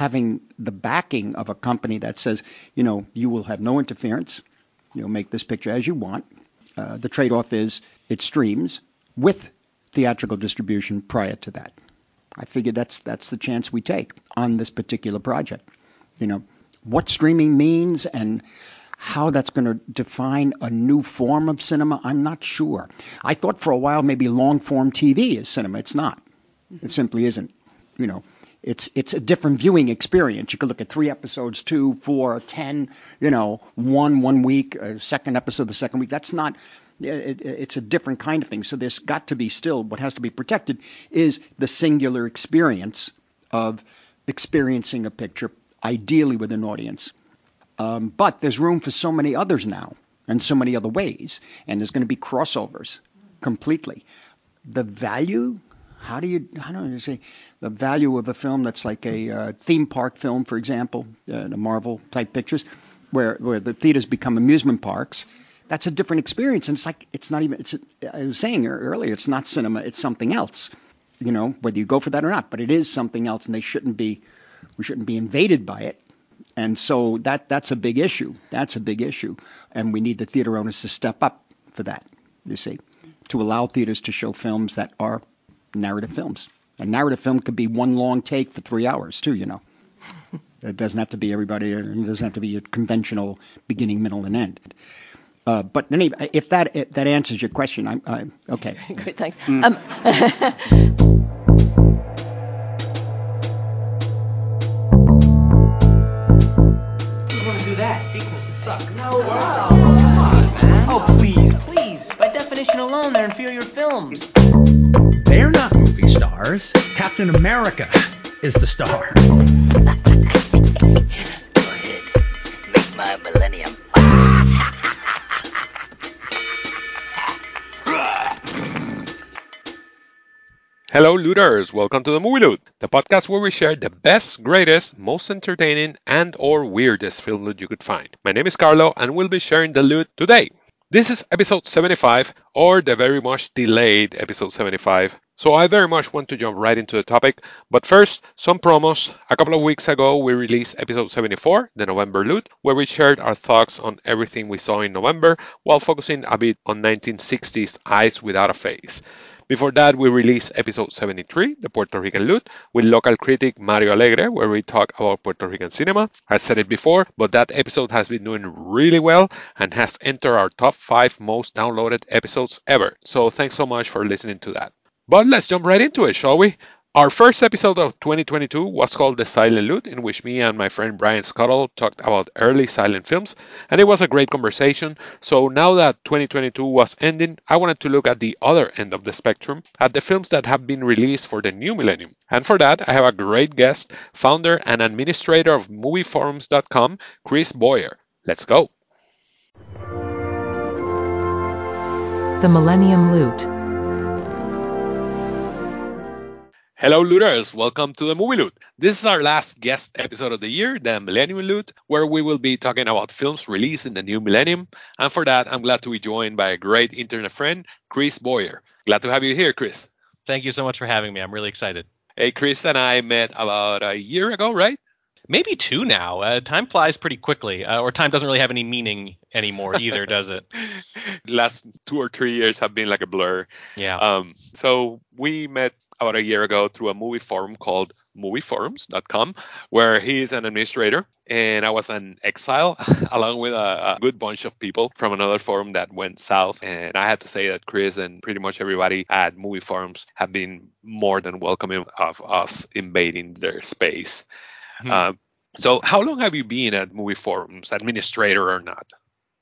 having the backing of a company that says, you know, you will have no interference, you'll make this picture as you want. Uh, the trade-off is it streams with theatrical distribution prior to that. I figured that's that's the chance we take on this particular project. You know, what streaming means and how that's going to define a new form of cinema, I'm not sure. I thought for a while maybe long form TV is cinema. It's not. It simply isn't. You know, it's it's a different viewing experience. You could look at three episodes, two, four, ten, you know, one one week, a second episode the second week. That's not. It, it's a different kind of thing. So there's got to be still what has to be protected is the singular experience of experiencing a picture, ideally with an audience. Um, but there's room for so many others now, and so many other ways, and there's going to be crossovers completely. The value how do you how do you say the value of a film that's like a uh, theme park film, for example, uh, the Marvel type pictures, where where the theaters become amusement parks? That's a different experience, and it's like it's not even. It's I was saying earlier, it's not cinema, it's something else. You know, whether you go for that or not, but it is something else, and they shouldn't be. We shouldn't be invaded by it. And so that that's a big issue. That's a big issue, and we need the theater owners to step up for that. You see, to allow theaters to show films that are narrative films. A narrative film could be one long take for three hours too. You know, it doesn't have to be everybody. It doesn't have to be a conventional beginning, middle, and end. Uh, but anyway, if that if that answers your question, I'm, I'm okay. Great, thanks. Mm. Um, Oh, please, please. By definition alone, they're inferior films. Stars. Captain America is the star. Go ahead. Make my millennium. Hello, looters! Welcome to the Movie Loot, the podcast where we share the best, greatest, most entertaining, and/or weirdest film loot you could find. My name is Carlo, and we'll be sharing the loot today. This is episode 75, or the very much delayed episode 75. So I very much want to jump right into the topic, but first, some promos. A couple of weeks ago, we released episode 74, the November Loot, where we shared our thoughts on everything we saw in November while focusing a bit on 1960s Eyes Without a Face. Before that, we released episode 73, the Puerto Rican Loot, with local critic Mario Alegre, where we talk about Puerto Rican cinema. I said it before, but that episode has been doing really well and has entered our top 5 most downloaded episodes ever. So thanks so much for listening to that. But let's jump right into it, shall we? Our first episode of 2022 was called The Silent Loot, in which me and my friend Brian Scuttle talked about early silent films, and it was a great conversation. So now that 2022 was ending, I wanted to look at the other end of the spectrum, at the films that have been released for the new millennium. And for that, I have a great guest, founder and administrator of MovieForums.com, Chris Boyer. Let's go. The Millennium Loot. Hello, looters. Welcome to the Movie Loot. This is our last guest episode of the year, the Millennium Loot, where we will be talking about films released in the new millennium. And for that, I'm glad to be joined by a great internet friend, Chris Boyer. Glad to have you here, Chris. Thank you so much for having me. I'm really excited. Hey, Chris and I met about a year ago, right? Maybe two now. Uh, time flies pretty quickly, uh, or time doesn't really have any meaning anymore either, does it? Last two or three years have been like a blur. Yeah. Um. So we met about a year ago through a movie forum called movieforums.com, where he is an administrator, and I was an exile along with a, a, good bunch of people from another forum that went south. And I have to say that Chris and pretty much everybody at movie forums have been more than welcoming of us invading their space. Mm-hmm. Uh, so, how long have you been at movie forums, administrator or not?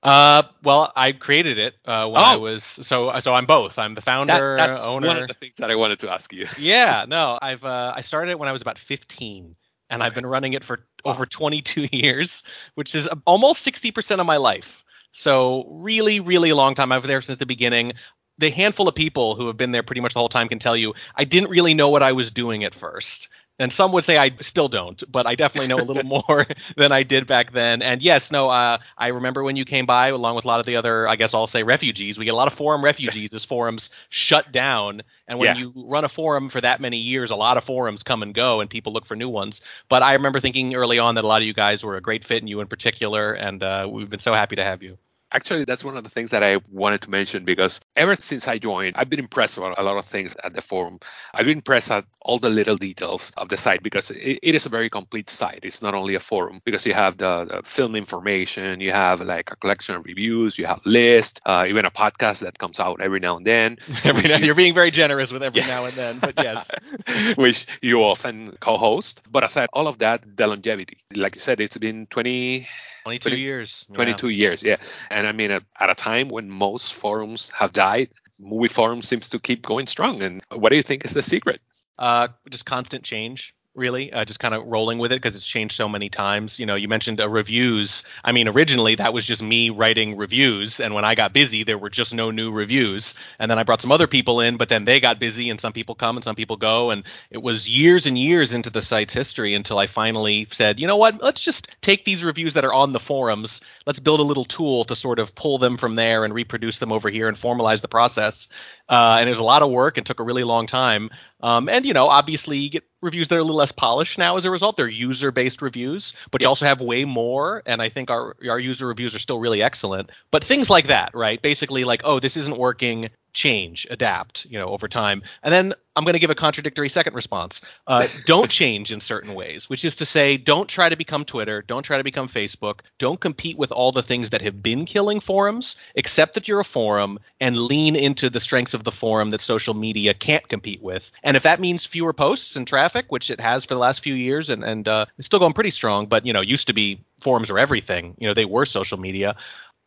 Uh, well, I created it uh, when oh. I was so so I'm both. I'm the founder, that, that's owner. One of the things that I wanted to ask you. yeah, no, I've uh, I started it when I was about 15, and okay. I've been running it for wow. over 22 years, which is almost 60% of my life. So really, really long time. I've been there since the beginning. The handful of people who have been there pretty much the whole time can tell you I didn't really know what I was doing at first and some would say I still don't, but I definitely know a little more than I did back then. And yes, no, uh, I remember when you came by, along with a lot of the other, I guess I'll say refugees. We get a lot of forum refugees as forums shut down. And when Yeah. you run a forum for that many years, a lot of forums come and go, and people look for new ones. But I remember thinking early on that a lot of you guys were a great fit, and you in particular, and uh, we've been so happy to have you. Actually, that's one of the things that I wanted to mention because ever since I joined, I've been impressed about a lot of things at the forum. I've been impressed at all the little details of the site because it, it is a very complete site. It's not only a forum because you have the, the film information, you have like a collection of reviews, you have lists, uh, even a podcast that comes out every now and then. Every now, you- you're being very generous with every Yeah. now and then, but yes. which you often co-host. But aside all of that, the longevity, like you said, it's been 20, 22 Twenty- years. yeah. 22 years, yeah. And I mean, at, at a time when most forums have died, movie forum seems to keep going strong. And what do you think is the secret? Uh, just constant change, really. Uh, just kind of rolling with it because it's changed so many times. You know, you mentioned uh, reviews. I mean, originally that was just me writing reviews, and when I got busy, there were just no new reviews. And then I brought some other people in, but then they got busy, and some people come and some people go, and it was years and years into the site's history until I finally said, you know what? Let's just take these reviews that are on the forums. Let's build a little tool to sort of pull them from there and reproduce them over here and formalize the process. Uh, and it was a lot of work and took a really long time. Um, and you know, obviously, you get reviews that are a little less polished now as a result. They're user-based reviews, but you also have way more. And I think our our user reviews are still really excellent. But things like that, right? Basically, like, oh, this isn't working. Change, adapt, you know, over time. And then I'm going to give a contradictory second response. Uh, don't change in certain ways, which is to say, don't try to become Twitter, don't try to become Facebook, don't compete with all the things that have been killing forums. Accept that you're a forum and lean into the strengths of the forum that social media can't compete with. And if that means fewer posts and traffic, which it has for the last few years, and and uh, it's still going pretty strong, but you know, used to be forums are everything. You know, they were social media.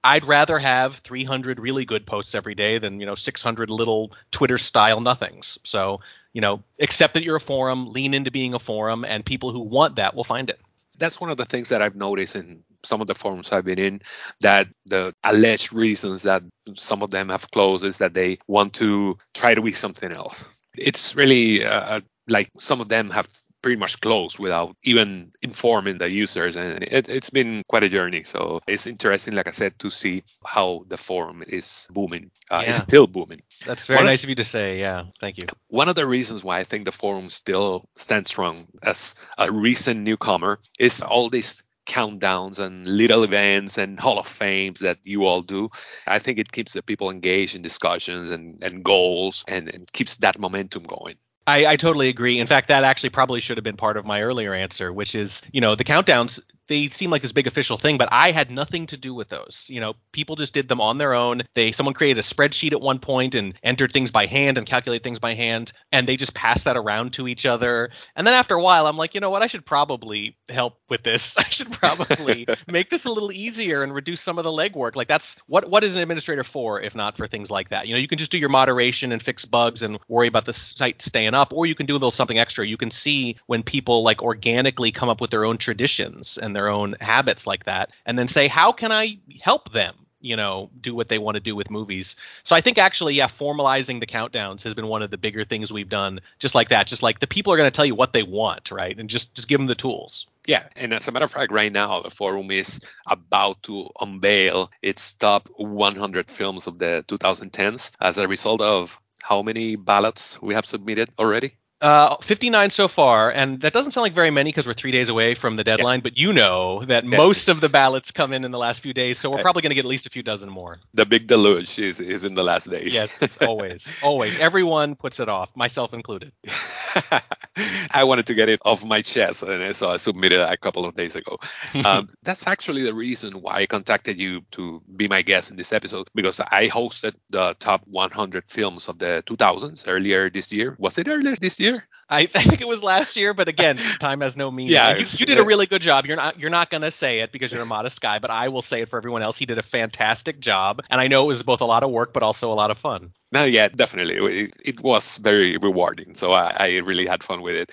I'd rather have 300 really good posts every day than you know 600 little Twitter style nothings. So you know, accept that you're a forum, lean into being a forum, and people who want that will find it. That's one of the things that I've noticed in some of the forums I've been in that the alleged reasons that some of them have closed is that they want to try to be something else. It's really uh, like some of them have pretty much closed without even informing the users and it, it's been quite a journey so it's interesting like i said to see how the forum is booming uh, Yeah. it's still booming That's very One nice of you to say. Yeah, thank you. one of the reasons why I think the forum still stands strong as a recent newcomer is all these countdowns and little events and hall of fames that you all do i think it keeps the people engaged in discussions and, and goals and, and keeps that momentum going I, I totally agree. In fact, that actually probably should have been part of my earlier answer, which is, you know, the countdowns, they seem like this big official thing, but I had nothing to do with those. You know, people just did them on their own. They someone created a spreadsheet at one point and entered things by hand and calculated things by hand, and they just passed that around to each other. And then after a while, I'm like, you know what? I should probably help with this. I should probably make this a little easier and reduce some of the legwork. Like that's what what is an administrator for if not for things like that? You know, you can just do your moderation and fix bugs and worry about the site staying up, or you can do a little something extra. You can see when people like organically come up with their own traditions and their own habits like that, and then say, how can I help them? you know do what they want to do with movies so i think actually yeah formalizing the countdowns has been one of the bigger things we've done just like that just like the people are going to tell you what they want right and just just give them the tools Yeah, and as a matter of fact, right now the forum is about to unveil its top 100 films of the 2010s as a result of how many ballots we have submitted already. Uh, 59 so far, and that doesn't sound like very many because we're three days away from the deadline. But you know that most of the ballots come in in the last few days, so we're probably going to get at least a few dozen more. The big deluge is, is in the last days. Yes, always, always. Everyone puts it off, myself included. I wanted to get it off my chest, and so I submitted it a couple of days ago. um, that's actually the reason why I contacted you to be my guest in this episode because I hosted the top 100 films of the 2000s earlier this year. Was it earlier this year? I, I think it was last year, but again, time has no meaning. Yeah, you, you did a really good job. You're not you're not gonna say it because you're a modest guy, but I will say it for everyone else. He did a fantastic job, and I know it was both a lot of work, but also a lot of fun. No, yeah, definitely. It, it was very rewarding. So I, I really had fun with it.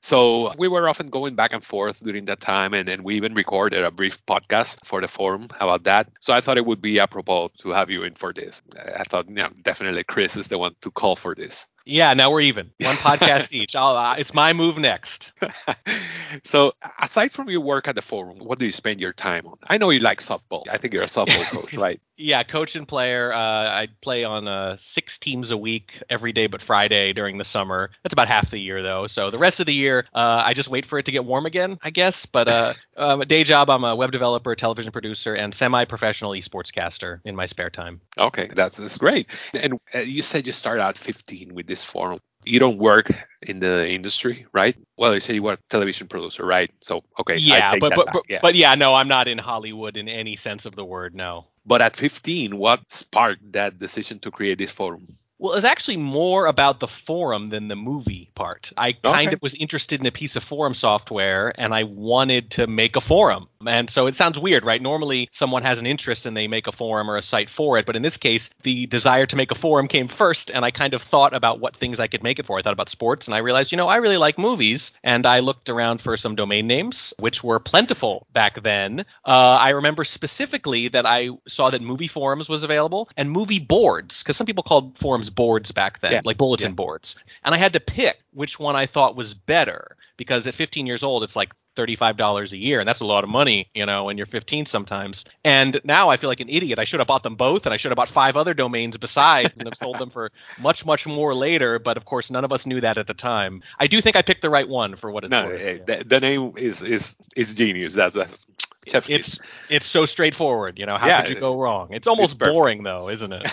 So we were often going back and forth during that time, and then we even recorded a brief podcast for the forum about that. So I thought it would be apropos to have you in for this. I thought, know, definitely Chris is the one to call for this. Yeah, now we're even. One podcast each. I'll, uh, it's my move next. so, aside from your work at the forum, what do you spend your time on? I know you like softball. I think you're a softball coach, right? Yeah, coach and player. Uh, I play on uh, six teams a week, every day but Friday during the summer. That's about half the year, though. So the rest of the year, uh, I just wait for it to get warm again, I guess. But uh, um, a day job, I'm a web developer, television producer, and semi-professional esports caster in my spare time. Okay, that's that's great. And uh, you said you started out 15 with this forum. You don't work in the industry, right? Well, you said you were a television producer, right? So okay, I Yeah, take but but, but yeah. but yeah, no, I'm not in Hollywood in any sense of the word. No. But at 15, what sparked that decision to create this forum? Well, it's actually more about the forum than the movie part. I kind Okay. of was interested in a piece of forum software and I wanted to make a forum. And so it sounds weird, right? Normally someone has an interest and they make a forum or a site for it. But in this case, the desire to make a forum came first. And I kind of thought about what things I could make it for. I thought about sports and I realized, you know, I really like movies. And I looked around for some domain names, which were plentiful back then. Uh, I remember specifically that I saw that movie forums was available and movie boards, because some people called forums boards back then, Yeah. like bulletin Yeah. boards. And I had to pick which one I thought was better because at 15 years old, it's like $35 a year, and that's a lot of money, you know, when you're 15 sometimes. And now I feel like an idiot. I should have bought them both, and I should have bought five other domains besides and have sold them for much, much more later. But of course, none of us knew that at the time. I do think I picked the right one for what it's No, worth. eh, yeah. the, the name is is is genius. That's that's It's it's so straightforward, you know. How Yeah, could you go wrong? It's almost perfect. boring though, isn't it?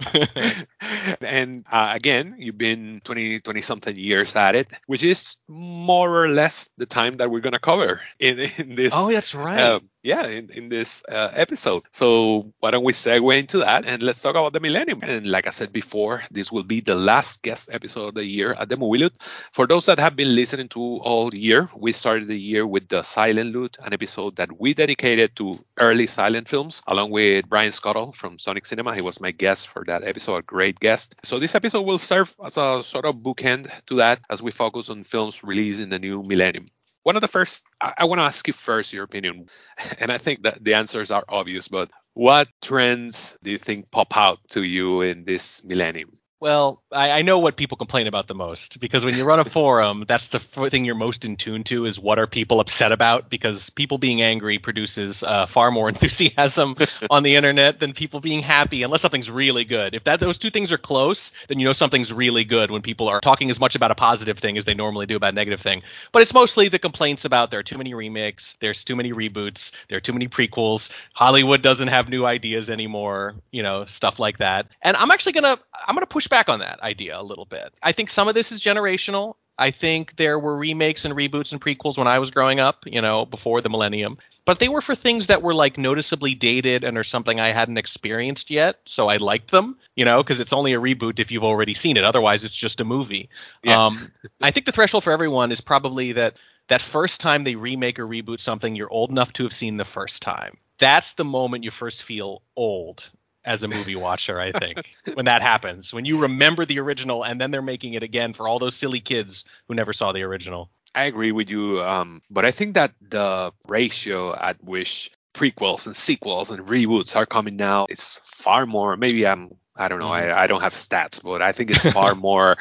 and uh, again, you've been 20, 20 something years at it, which is more or less the time that we're going to cover in, in this. oh, that's right. uh, yeah, in, in this uh, episode. So why don't we segue into that and let's talk about the millennium. And like I said before, this will be the last guest episode of the year at the Movie Loot. For those that have been listening to all year, we started the year with the Silent Loot, an episode that we dedicated to early silent films, along with Brian Scuttle from Sonic Cinema. He was my guest for that episode, a great guest. So this episode will serve as a sort of bookend to that as we focus on films released in the new millennium one of the first i, I want to ask you first your opinion and i think that the answers are obvious but what trends do you think pop out to you in this millennium Well, I, I know what people complain about the most because when you run a forum, that's the f- thing you're most in tune to is what are people upset about because people being angry produces uh, far more enthusiasm on the internet than people being happy unless something's really good. If that those two things are close, then you know something's really good when people are talking as much about a positive thing as they normally do about a negative thing. But it's mostly the complaints about there are too many remakes, there's too many reboots, there are too many prequels, Hollywood doesn't have new ideas anymore, you know, stuff like that. And I'm actually gonna I'm gonna push back on that idea a little bit. I think some of this is generational. I think there were remakes and reboots and prequels when I was growing up, you know, before the millennium. But they were for things that were like noticeably dated and are something I hadn't experienced yet. So I liked them, you know, because it's only a reboot if you've already seen it. Otherwise, it's just a movie. Yeah. Um, I think the threshold for everyone is probably that that first time they remake or reboot something, you're old enough to have seen the first time. That's the moment you first feel old as a movie watcher, I think, when that happens. When you remember the original and then they're making it again for all those silly kids who never saw the original. i agree with you um, but i think that the ratio at which prequels and sequels and reboots are coming now is far more maybe i'm i don't know Mhm. I, I don't have stats but i think it's far more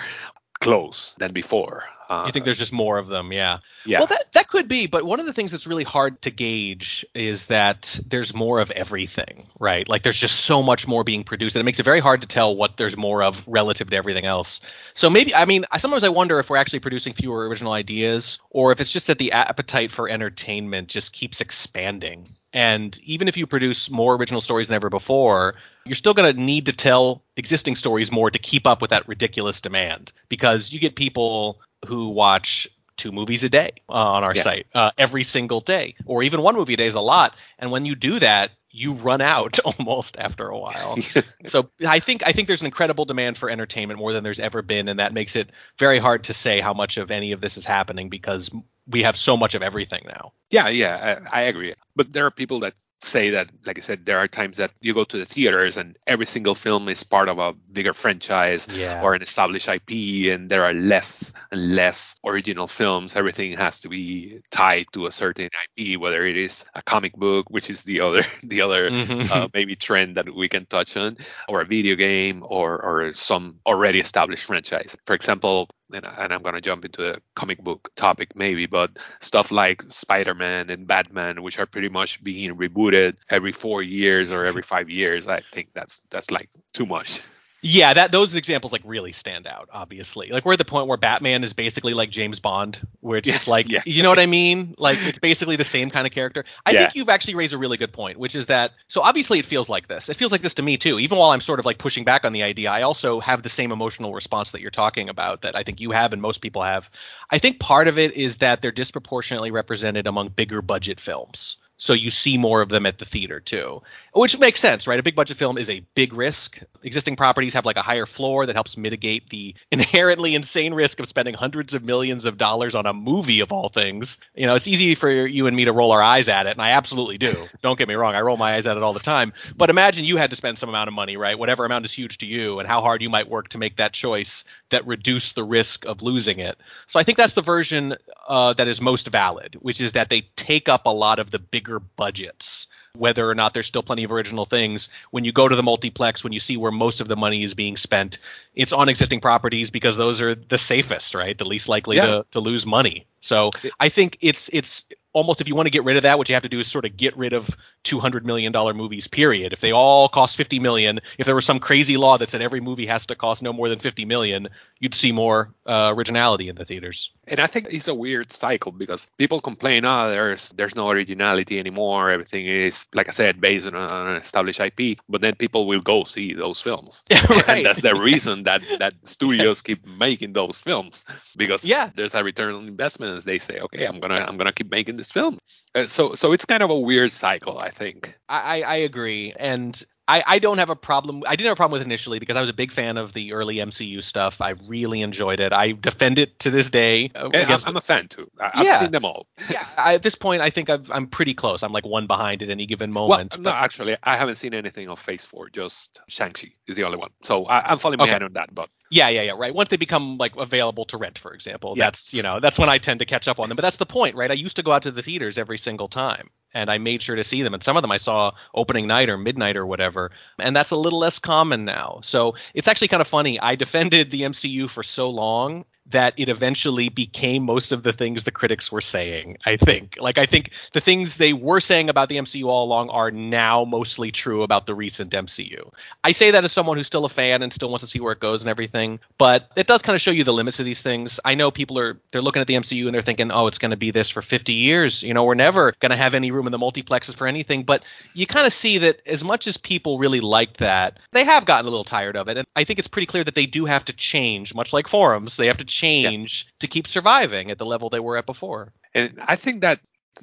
close than before uh, You think there's just more of them, yeah. yeah Well, that that could be, but one of the things that's really hard to gauge is that there's more of everything, right? Like there's just so much more being produced, that it makes it very hard to tell what there's more of relative to everything else. So maybe, I mean, I, sometimes I wonder if we're actually producing fewer original ideas, or if it's just that the appetite for entertainment just keeps expanding. And even if you produce more original stories than ever before, you're still going to need to tell existing stories more to keep up with that ridiculous demand because you get people who watch two movies a day uh, on our Yeah. site uh, every single day, or even one movie a day is a lot. And when you do that, you run out almost after a while. so I think I think there's an incredible demand for entertainment more than there's ever been, and that makes it very hard to say how much of any of this is happening because we have so much of everything now. Yeah, yeah, I, I agree. But there are people that say that, like I said, there are times that you go to the theaters and every single film is part of a bigger franchise Yeah. or an established IP, and there are less and less original films. Everything has to be tied to a certain IP, whether it is a comic book, which is the other the other Mhm. uh, maybe trend that we can touch on, or a video game, or or some already established franchise. For example, and, and I'm gonna jump into a comic book topic maybe, but stuff like Spider-Man and Batman, which are pretty much being rebooted every four years or every five years, I think that's that's like too much. Yeah, that those examples like really stand out. Obviously, like we're at the point where Batman is basically like James Bond, where it's just like yeah. you know what I mean. Like it's basically the same kind of character. I Yeah. think you've actually raised a really good point, which is that so obviously it feels like this. It feels like this to me too. Even while I'm sort of like pushing back on the idea, I also have the same emotional response that you're talking about that I think you have and most people have. I think part of it is that they're disproportionately represented among bigger budget films. So you see more of them at the theater too, which makes sense, right? A big budget film is a big risk. Existing properties have like a higher floor that helps mitigate the inherently insane risk of spending hundreds of millions of dollars on a movie of all things. You know, it's easy for you and me to roll our eyes at it, and I absolutely do. Don't get me wrong, I roll my eyes at it all the time. But imagine you had to spend some amount of money, right? Whatever amount is huge to you, and how hard you might work to make that choice that reduce the risk of losing it. So I think that's the version uh, that is most valid, which is that they take up a lot of the bigger budgets. Whether or not there's still plenty of original things, when you go to the multiplex, when you see where most of the money is being spent, it's on existing properties because those are the safest, right? The least likely Yeah. to, to lose money. So I think it's it's almost if you want to get rid of that, what you have to do is sort of get rid of two hundred million dollar movies. Period. If they all cost fifty million, if there was some crazy law that said every movie has to cost no more than fifty million, you'd see more uh, originality in the theaters. And I think it's a weird cycle because people complain, oh, there's there's no originality anymore. Everything is, like I said, based on an established IP. But then people will go see those films, Right. and that's the reason that that studios keep making those films because Yeah. there's a return on investment. As they say, okay, I'm gonna I'm gonna keep making this film. Uh, so so it's kind of a weird cycle, I think. I, I I agree, and I, I don't have a problem. I didn't have a problem with it initially because I was a big fan of the early MCU stuff. I really enjoyed it. I defend it to this day. uh, Yeah, I'm, I'm a fan too. I, I've Yeah. seen them all. yeah, I, at this point, I think I've, I'm pretty close. I'm like one behind at any given moment. Well, moment. no, actually, I haven't seen anything of Phase Four. Just Shang-Chi is the only one. So I, I'm falling Okay. behind on that. But Yeah, yeah, yeah. Right. Once they become like available to rent, for example, Yeah. that's you know that's when I tend to catch up on them. But that's the point, right? I used to go out to the theaters every single time, and I made sure to see them. And some of them I saw opening night or midnight or whatever, and that's a little less common now. So it's actually kind of funny. I defended the MCU for so long that it eventually became most of the things the critics were saying. I think, like, I think the things they were saying about the MCU all along are now mostly true about the recent MCU. I say that as someone who's still a fan and still wants to see where it goes and everything, but it does kind of show you the limits of these things. I know people are they're looking at the MCU and they're thinking, "Oh, it's going to be this for 50 years. You know, we're never going to have any room in the multiplexes for anything." But you kind of see that as much as people really liked that, they have gotten a little tired of it. And I think it's pretty clear that they do have to change, much like forums. They have to change to keep surviving at the level they were at before. And I think that,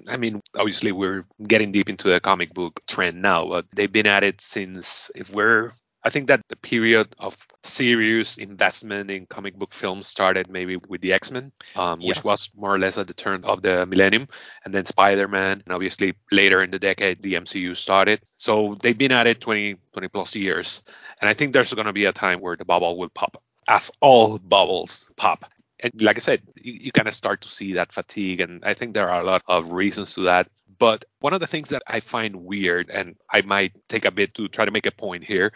I mean, obviously we're getting deep into the comic book trend now, but they've been at it since, if we're, I think that the period of serious investment in comic book films started maybe with the X Men, um, which Yeah. was more or less at the turn of the millennium, and then Spider Man, and obviously later in the decade, the MCU started. So they've been at it 20, 20 plus years. And I think there's going to be a time where the bubble will pop, as all bubbles pop and like I said, you, you kind of start to see that fatigue, and I think there are a lot of reasons to that. But one of the things that I find weird, and I might take a bit to try to make a point here,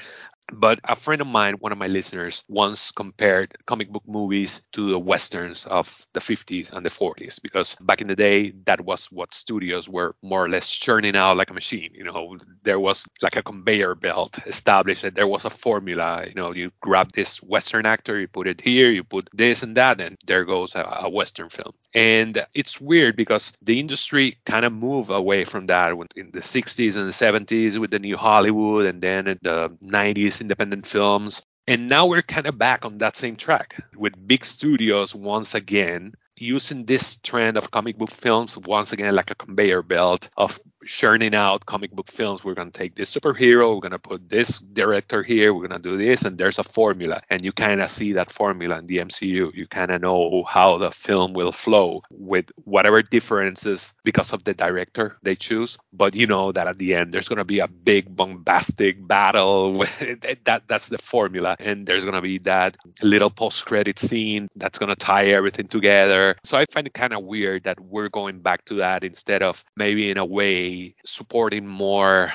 but a friend of mine, one of my listeners, once compared comic book movies to the westerns of the 50s and the 40s because back in the day, that was what studios were more or less churning out like a machine. You know, there was like a conveyor belt established, and there was a formula. You know, you grab this western actor, you put it here, you put this and that, and there goes a, a western film. And it's weird because the industry kind of moved away from that in the 60s and the 70s with the new Hollywood, and then in the 90s independent films. And now we're kind of back on that same track with big studios once again using this trend of comic book films once again like a conveyor belt of churning out comic book films. We're going to take this superhero, we're going to put this director here, we're going to do this, and there's a formula. And you kind of see that formula in the MCU. You kind of know how the film will flow with whatever differences because of the director they choose. But you know that at the end, there's going to be a big bombastic battle. that That's the formula. And there's going to be that little post credit scene that's going to tie everything together. So I find it kind of weird that we're going back to that instead of maybe in a way supporting more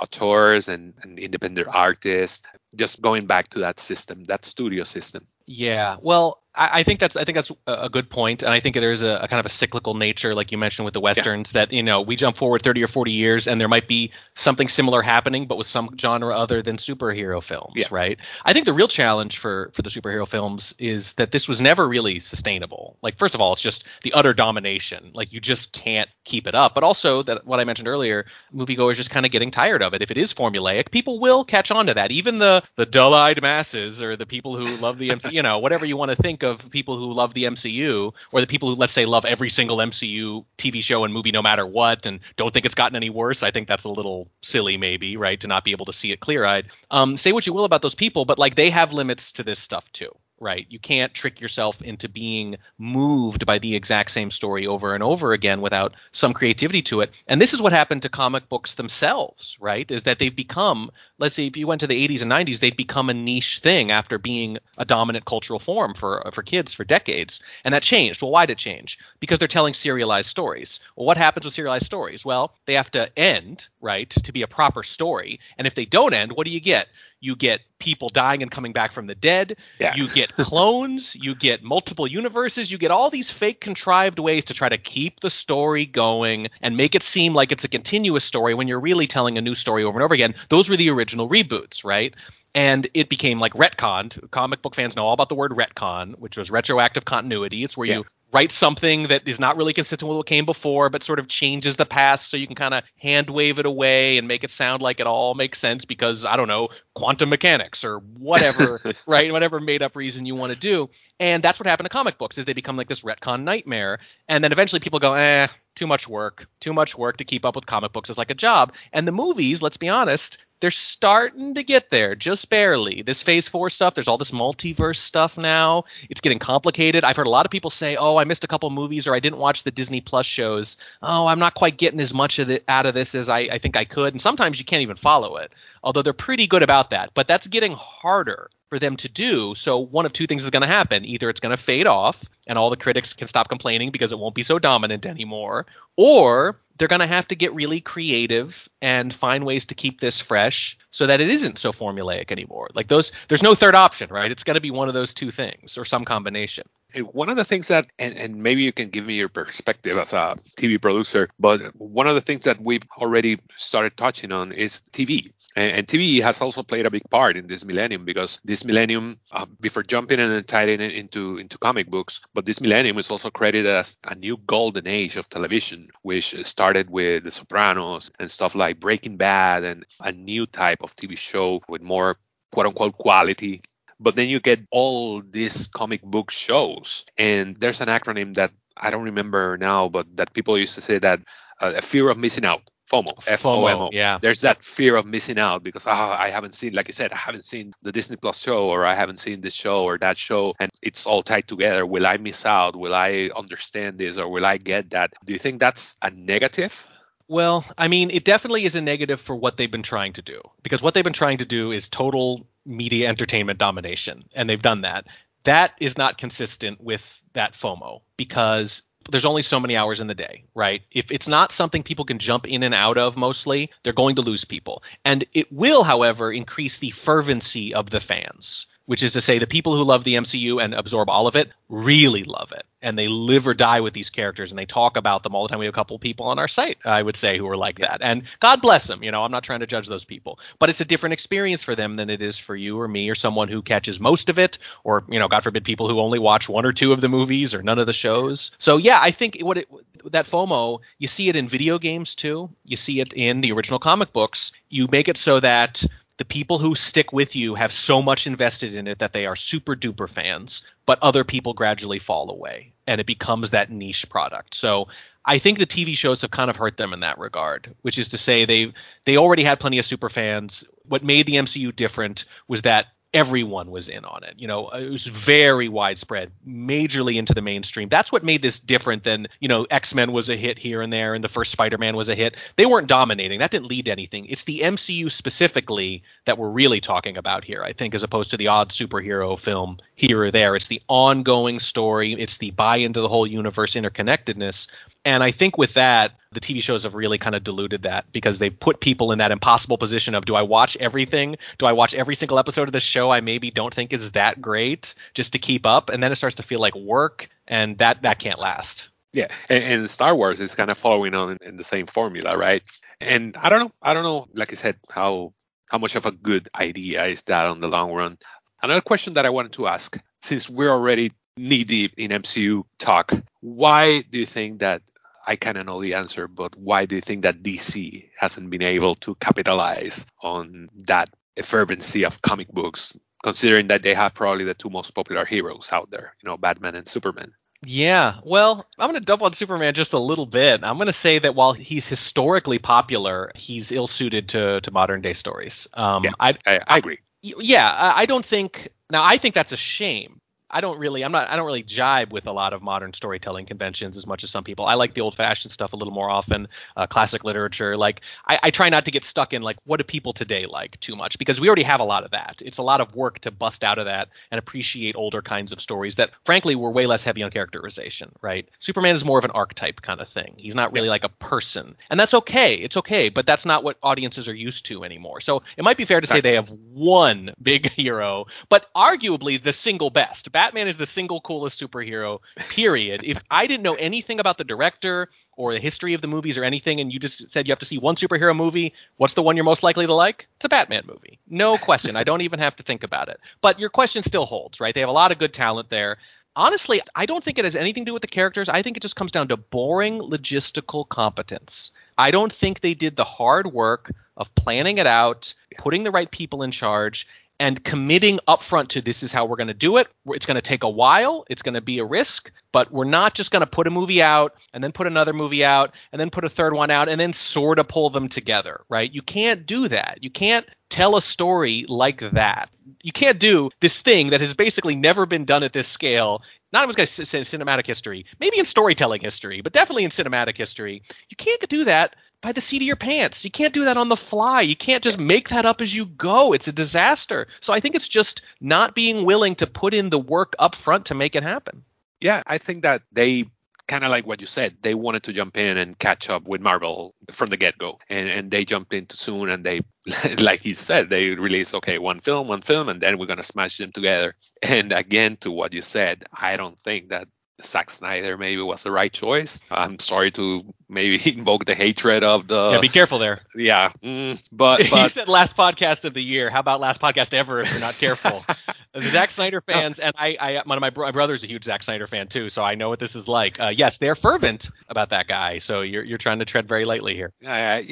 auteurs and, and independent artists. Just going back to that system that studio system. Yeah. Well I, I think that's I think that's a good point, and I think there's a, a kind of a cyclical nature, like you mentioned with the westerns, yeah. that you know we jump forward 30 or 40 years, and there might be something similar happening, but with some genre other than superhero films, yeah. right? I think the real challenge for for the superhero films is that this was never really sustainable. Like first of all, it's just the utter domination, like you just can't keep it up, but also that what I mentioned earlier, moviegoers just kind of getting tired of it. If it is formulaic, people will catch on to that. Even the the dull-eyed masses or the people who love the MC, you know, whatever you want to think of people who love the MCU or the people who let's say love every single MCU TV show and movie no matter what and don't think it's gotten any worse. I think that's a little silly maybe, right? To not be able to see it clear-eyed. Um, say what you will about those people, but like they have limits to this stuff too right? You can't trick yourself into being moved by the exact same story over and over again without some creativity to it. And this is what happened to comic books themselves, right? Is that they've become, let's say if you went to the 80s and 90s, they've become a niche thing after being a dominant cultural form for for kids for decades. And that changed. Well, why did it change? Because they're telling serialized stories. Well, what happens with serialized stories? Well, they have to end, right, to be a proper story. And if they don't end, what do you get? You get people dying and coming back from the dead yeah. you get clones you get multiple universes you get all these fake contrived ways to try to keep the story going and make it seem like it's a continuous story when you're really telling a new story over and over again those were the original reboots right and it became like retconned. Comic book fans know all about the word retcon, which was retroactive continuity. It's where yeah. you write something that is not really consistent with what came before, but sort of changes the past so you can kind of hand wave it away and make it sound like it all makes sense because I don't know quantum mechanics or whatever, right? Whatever made up reason you want to do. And that's what happened to comic books is they become like this retcon nightmare, and then eventually people go, eh, too much work, too much work to keep up with comic books is like a job. And the movies, let's be honest, they're starting to get there just barely. This phase four stuff, there's all this multiverse stuff now. It's getting complicated. I've heard a lot of people say, oh, I missed a couple movies or I didn't watch the Disney Plus shows. Oh, I'm not quite getting as much of it out of this as I, I think I could. And sometimes you can't even follow it, although they're pretty good about that. But that's getting harder for them to do. So one of two things is going to happen. Either it's going to fade off and all the critics can stop complaining because it won't be so dominant anymore, or they're going to have to get really creative and find ways to keep this fresh so that it isn't so formulaic anymore. Like those there's no third option, right? It's to be one of those two things or some combination. One of the things that, and, and maybe you can give me your perspective as a TV producer, but one of the things that we've already started touching on is TV. And, and TV has also played a big part in this millennium because this millennium, uh, before jumping and tying it into into comic books, but this millennium is also credited as a new golden age of television, which started with The Sopranos and stuff like Breaking Bad and a new type of TV show with more quote unquote quality but then you get all these comic book shows and there's an acronym that i don't remember now but that people used to say that uh, a fear of missing out FOMO, F O M O. Yeah. There's that fear of missing out because oh, I haven't seen, like I said, I haven't seen the Disney Plus show or I haven't seen this show or that show, and it's all tied together. Will I miss out? Will I understand this or will I get that? Do you think that's a negative? Well, I mean, it definitely is a negative for what they've been trying to do because what they've been trying to do is total media entertainment domination, and they've done that. That is not consistent with that FOMO because there's only so many hours in the day, right? If it's not something people can jump in and out of mostly, they're going to lose people. And it will, however, increase the fervency of the fans which is to say the people who love the MCU and absorb all of it really love it. And they live or die with these characters and they talk about them all the time. We have a couple people on our site I would say who are like that. And God bless them you know I'm not trying to judge those people. But it's a different experience for them than it is for you or me or someone who catches most of it or you know God forbid people who only watch one or two of the movies or none of the shows. So yeah I think what it that FOMO you see it in video games too. You see it in the original comic books. You make it so that the people who stick with you have so much invested in it that they are super duper fans, but other people gradually fall away and it becomes that niche product. So I think the TV shows have kind of hurt them in that regard, which is to say they they already had plenty of super fans. What made the MCU different was that everyone was in on it. You know, it was very widespread, majorly into the mainstream. That's what made this different than, you know, X-Men was a hit here and there and the first Spider-Man was a hit. They weren't dominating. That didn't lead to anything. It's the MCU specifically that we're really talking about here, I think, as opposed to the odd superhero film here or there. It's the ongoing story, it's the buy into the whole universe interconnectedness. And I think with that, the TV shows have really kind of diluted that because they put people in that impossible position of do I watch everything? Do I watch every single episode of the show I maybe don't think is that great just to keep up? And then it starts to feel like work, and that that can't last. Yeah, and, and Star Wars is kind of following on in, in the same formula, right? And I don't know, I don't know, like I said, how how much of a good idea is that on the long run? Another question that I wanted to ask, since we're already knee deep in MCU talk, why do you think that I kind of know the answer, but why do you think that DC hasn't been able to capitalize on that fervency of comic books, considering that they have probably the two most popular heroes out there, you know, Batman and Superman? Yeah, well, I'm going to double on Superman just a little bit. I'm going to say that while he's historically popular, he's ill-suited to to modern day stories. Um, yeah, I, I, I agree. Yeah, I don't think. Now, I think that's a shame I don't really I'm not I don't really jibe with a lot of modern storytelling conventions as much as some people. I like the old fashioned stuff a little more often, uh, classic literature. Like I, I try not to get stuck in like what do people today like too much because we already have a lot of that. It's a lot of work to bust out of that and appreciate older kinds of stories that frankly were way less heavy on characterization. Right? Superman is more of an archetype kind of thing. He's not really like a person, and that's okay. It's okay, but that's not what audiences are used to anymore. So it might be fair to say they have one big hero, but arguably the single best. Batman is the single coolest superhero, period. if I didn't know anything about the director or the history of the movies or anything, and you just said you have to see one superhero movie, what's the one you're most likely to like? It's a Batman movie. No question. I don't even have to think about it. But your question still holds, right? They have a lot of good talent there. Honestly, I don't think it has anything to do with the characters. I think it just comes down to boring logistical competence. I don't think they did the hard work of planning it out, putting the right people in charge, and committing upfront to this is how we're going to do it. It's going to take a while. It's going to be a risk, but we're not just going to put a movie out and then put another movie out and then put a third one out and then sort of pull them together, right? You can't do that. You can't tell a story like that. You can't do this thing that has basically never been done at this scale. Not even going to say cinematic history, maybe in storytelling history, but definitely in cinematic history. You can't do that by the seat of your pants. You can't do that on the fly. You can't just make that up as you go. It's a disaster. So I think it's just not being willing to put in the work up front to make it happen. Yeah, I think that they kind of like what you said. They wanted to jump in and catch up with Marvel from the get-go, and and they jumped in too soon. And they, like you said, they released okay one film, one film, and then we're gonna smash them together. And again, to what you said, I don't think that Zack Snyder maybe was the right choice. I'm sorry to maybe invoke the hatred of the. Yeah, be careful there. Yeah, mm, but, but you said last podcast of the year. How about last podcast ever if you're not careful? Zack Snyder fans, and I, I, one of my, bro- my brother's a huge Zack Snyder fan too, so I know what this is like. Uh, yes, they're fervent about that guy. So you're you're trying to tread very lightly here. Uh,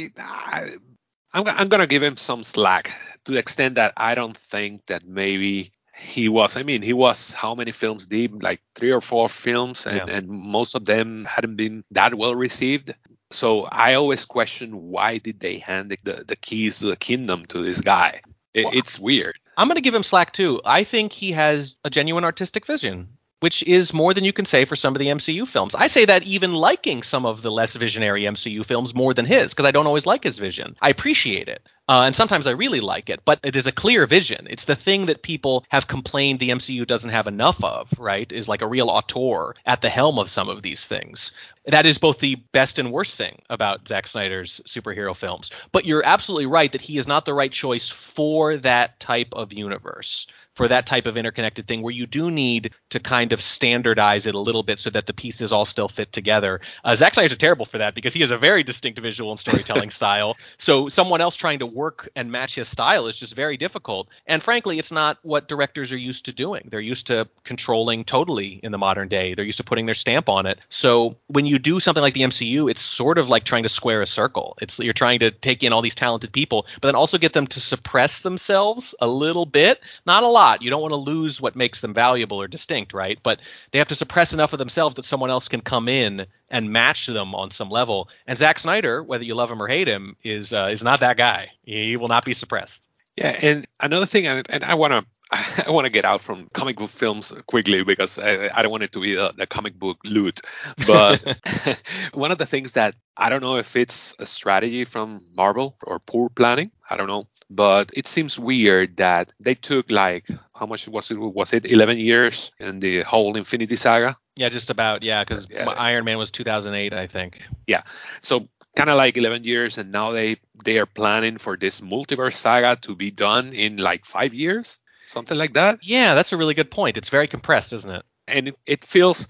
I'm I'm gonna give him some slack to the extent that I don't think that maybe he was i mean he was how many films deep? Like three or four films and, yeah. and most of them hadn't been that well received. So i always question why did they hand the, the keys to the kingdom to this guy? It, well, it's weird. I'm going to give him slack too. I think he has a genuine artistic vision which is more than you can say for some of the MCU films. I say that even liking some of the less visionary MCU films more than his, because I don't always like his vision. I appreciate it. Uh, and sometimes I really like it, but it is a clear vision. It's the thing that people have complained the MCU doesn't have enough of, right? Is like a real auteur at the helm of some of these things. That is both the best and worst thing about Zack Snyder's superhero films. But you're absolutely right that he is not the right choice for that type of universe for that type of interconnected thing where you do need to kind of standardize it a little bit so that the pieces all still fit together. Uh, Zack Snyder's terrible for that because he has a very distinct visual and storytelling style. So someone else trying to work and match his style is just very difficult. And frankly, it's not what directors are used to doing. They're used to controlling totally in the modern day. They're used to putting their stamp on it. So when you do something like the MCU, it's sort of like trying to square a circle. It's you're trying to take in all these talented people, but then also get them to suppress themselves a little bit. Not a lot. You don't want to lose what makes them valuable or distinct, right? But they have to suppress enough of themselves that someone else can come in and match them on some level. And Zack Snyder, whether you love him or hate him, is uh, is not that guy. He will not be suppressed. Yeah, and another thing, and I want to I want to get out from comic book films quickly because I, I don't want it to be the, the comic book loot. But one of the things that I don't know if it's a strategy from Marvel or poor planning, I don't know, but it seems weird that they took like how much was it? Was it 11 years in the whole Infinity Saga? Yeah, just about. Yeah, because Yeah. Iron Man was 2008, I think. Yeah, so kind of like 11 years, and now they they are planning for this multiverse saga to be done in like five years, something like that. Yeah, that's a really good point. It's very compressed, isn't it? and it, it feels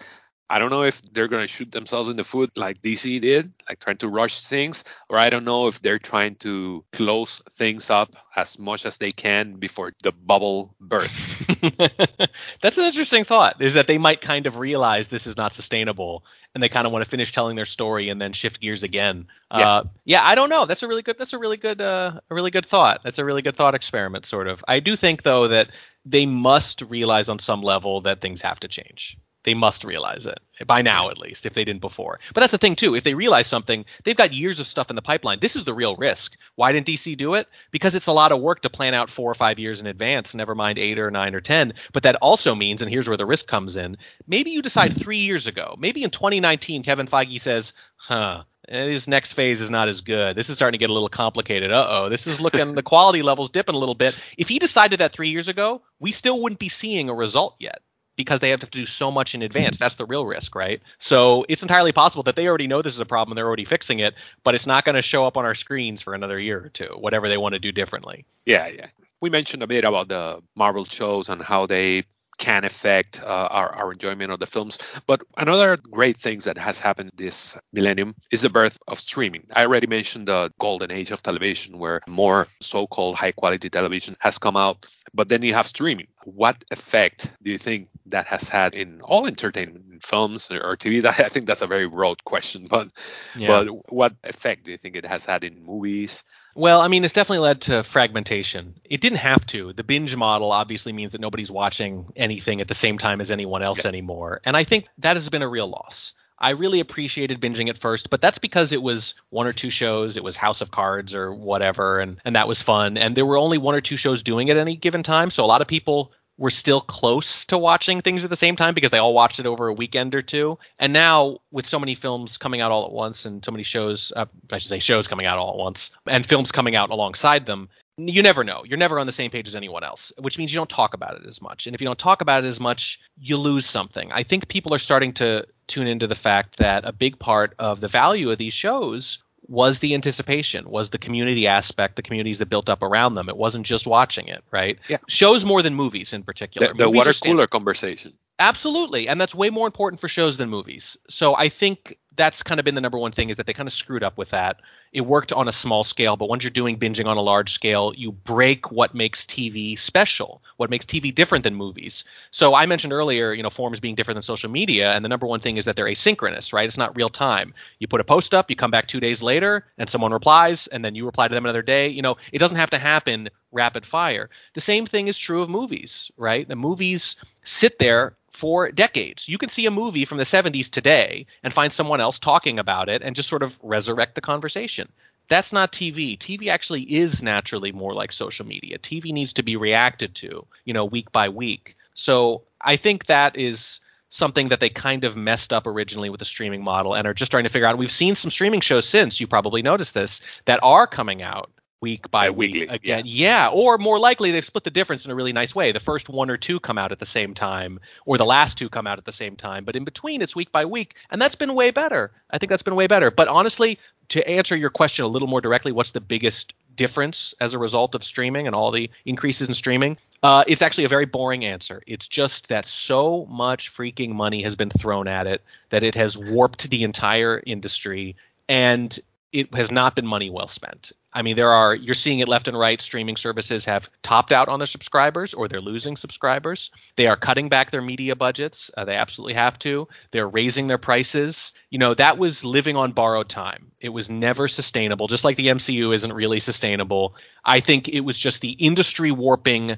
I don't know if they're gonna shoot themselves in the foot like DC did, like trying to rush things, or I don't know if they're trying to close things up as much as they can before the bubble bursts. That's an interesting thought. Is that they might kind of realize this is not sustainable, and they kind of want to finish telling their story and then shift gears again. Yeah. Uh, yeah, I don't know. That's a really good. That's a really good. Uh, a really good thought. That's a really good thought experiment, sort of. I do think though that they must realize on some level that things have to change. They must realize it by now, at least, if they didn't before. But that's the thing too. If they realize something, they've got years of stuff in the pipeline. This is the real risk. Why didn't DC do it? Because it's a lot of work to plan out four or five years in advance. Never mind eight or nine or ten. But that also means, and here's where the risk comes in. Maybe you decide three years ago. Maybe in 2019, Kevin Feige says, "Huh." This next phase is not as good. This is starting to get a little complicated. Uh oh. This is looking, the quality level's dipping a little bit. If he decided that three years ago, we still wouldn't be seeing a result yet because they have to do so much in advance. That's the real risk, right? So it's entirely possible that they already know this is a problem they're already fixing it, but it's not going to show up on our screens for another year or two, whatever they want to do differently. yeah, yeah. We mentioned a bit about the Marvel shows and how they can affect uh, our, our enjoyment of the films. But another great thing that has happened this millennium is the birth of streaming. I already mentioned the golden age of television where more so called high quality television has come out. But then you have streaming. What effect do you think that has had in all entertainment, in films or, TV? I think that's a very broad question, but Yeah. but what effect do you think it has had in movies? Well, I mean, it's definitely led to fragmentation. It didn't have to. The binge model obviously means that nobody's watching anything at the same time as anyone else anymore. And I think that has been a real loss. I really appreciated binging at first, but that's because it was one or two shows. It was House of Cards or whatever, and, and that was fun. And there were only one or two shows doing it at any given time. So a lot of people were still close to watching things at the same time because they all watched it over a weekend or two. And now, with so many films coming out all at once and so many shows, uh, I should say shows coming out all at once, and films coming out alongside them, you never know. You're never on the same page as anyone else, which means you don't talk about it as much. And if you don't talk about it as much, you lose something. I think people are starting to tune into the fact that a big part of the value of these shows was the anticipation, was the community aspect, the communities that built up around them. It wasn't just watching it, right? Yeah. Shows more than movies in particular. The, the water cooler conversation. Absolutely, and that's way more important for shows than movies. So I think that's kind of been the number one thing is that they kind of screwed up with that. It worked on a small scale, but once you're doing binging on a large scale, you break what makes TV special, what makes TV different than movies. So I mentioned earlier, you know, forms being different than social media, and the number one thing is that they're asynchronous, right? It's not real time. You put a post up, you come back 2 days later and someone replies and then you reply to them another day. You know, it doesn't have to happen rapid fire. The same thing is true of movies, right? The movies sit there for decades. You can see a movie from the 70s today and find someone else talking about it and just sort of resurrect the conversation. That's not TV. TV actually is naturally more like social media. TV needs to be reacted to, you know, week by week. So I think that is something that they kind of messed up originally with the streaming model and are just trying to figure out. We've seen some streaming shows since, you probably noticed this, that are coming out week by Yeah, week weekly, again. Yeah. or more likely they've split the difference in a really nice way. The first one or two come out at the same time, or the last two come out at the same time, but in between it's week by week, and that's been way better. I think that's been way better. But honestly, to answer your question a little more directly, what's the biggest difference as a result of streaming and all the increases in streaming? Uh, it's actually a very boring answer. It's just that so much freaking money has been thrown at it that it has warped the entire industry, and it has not been money well spent. I mean, there are you're seeing it left and right. Streaming services have topped out on their subscribers, or they're losing subscribers. They are cutting back their media budgets. Uh, they absolutely have to. They're raising their prices. You know, that was living on borrowed time. It was never sustainable. Just like the MCU isn't really sustainable. I think it was just the industry warping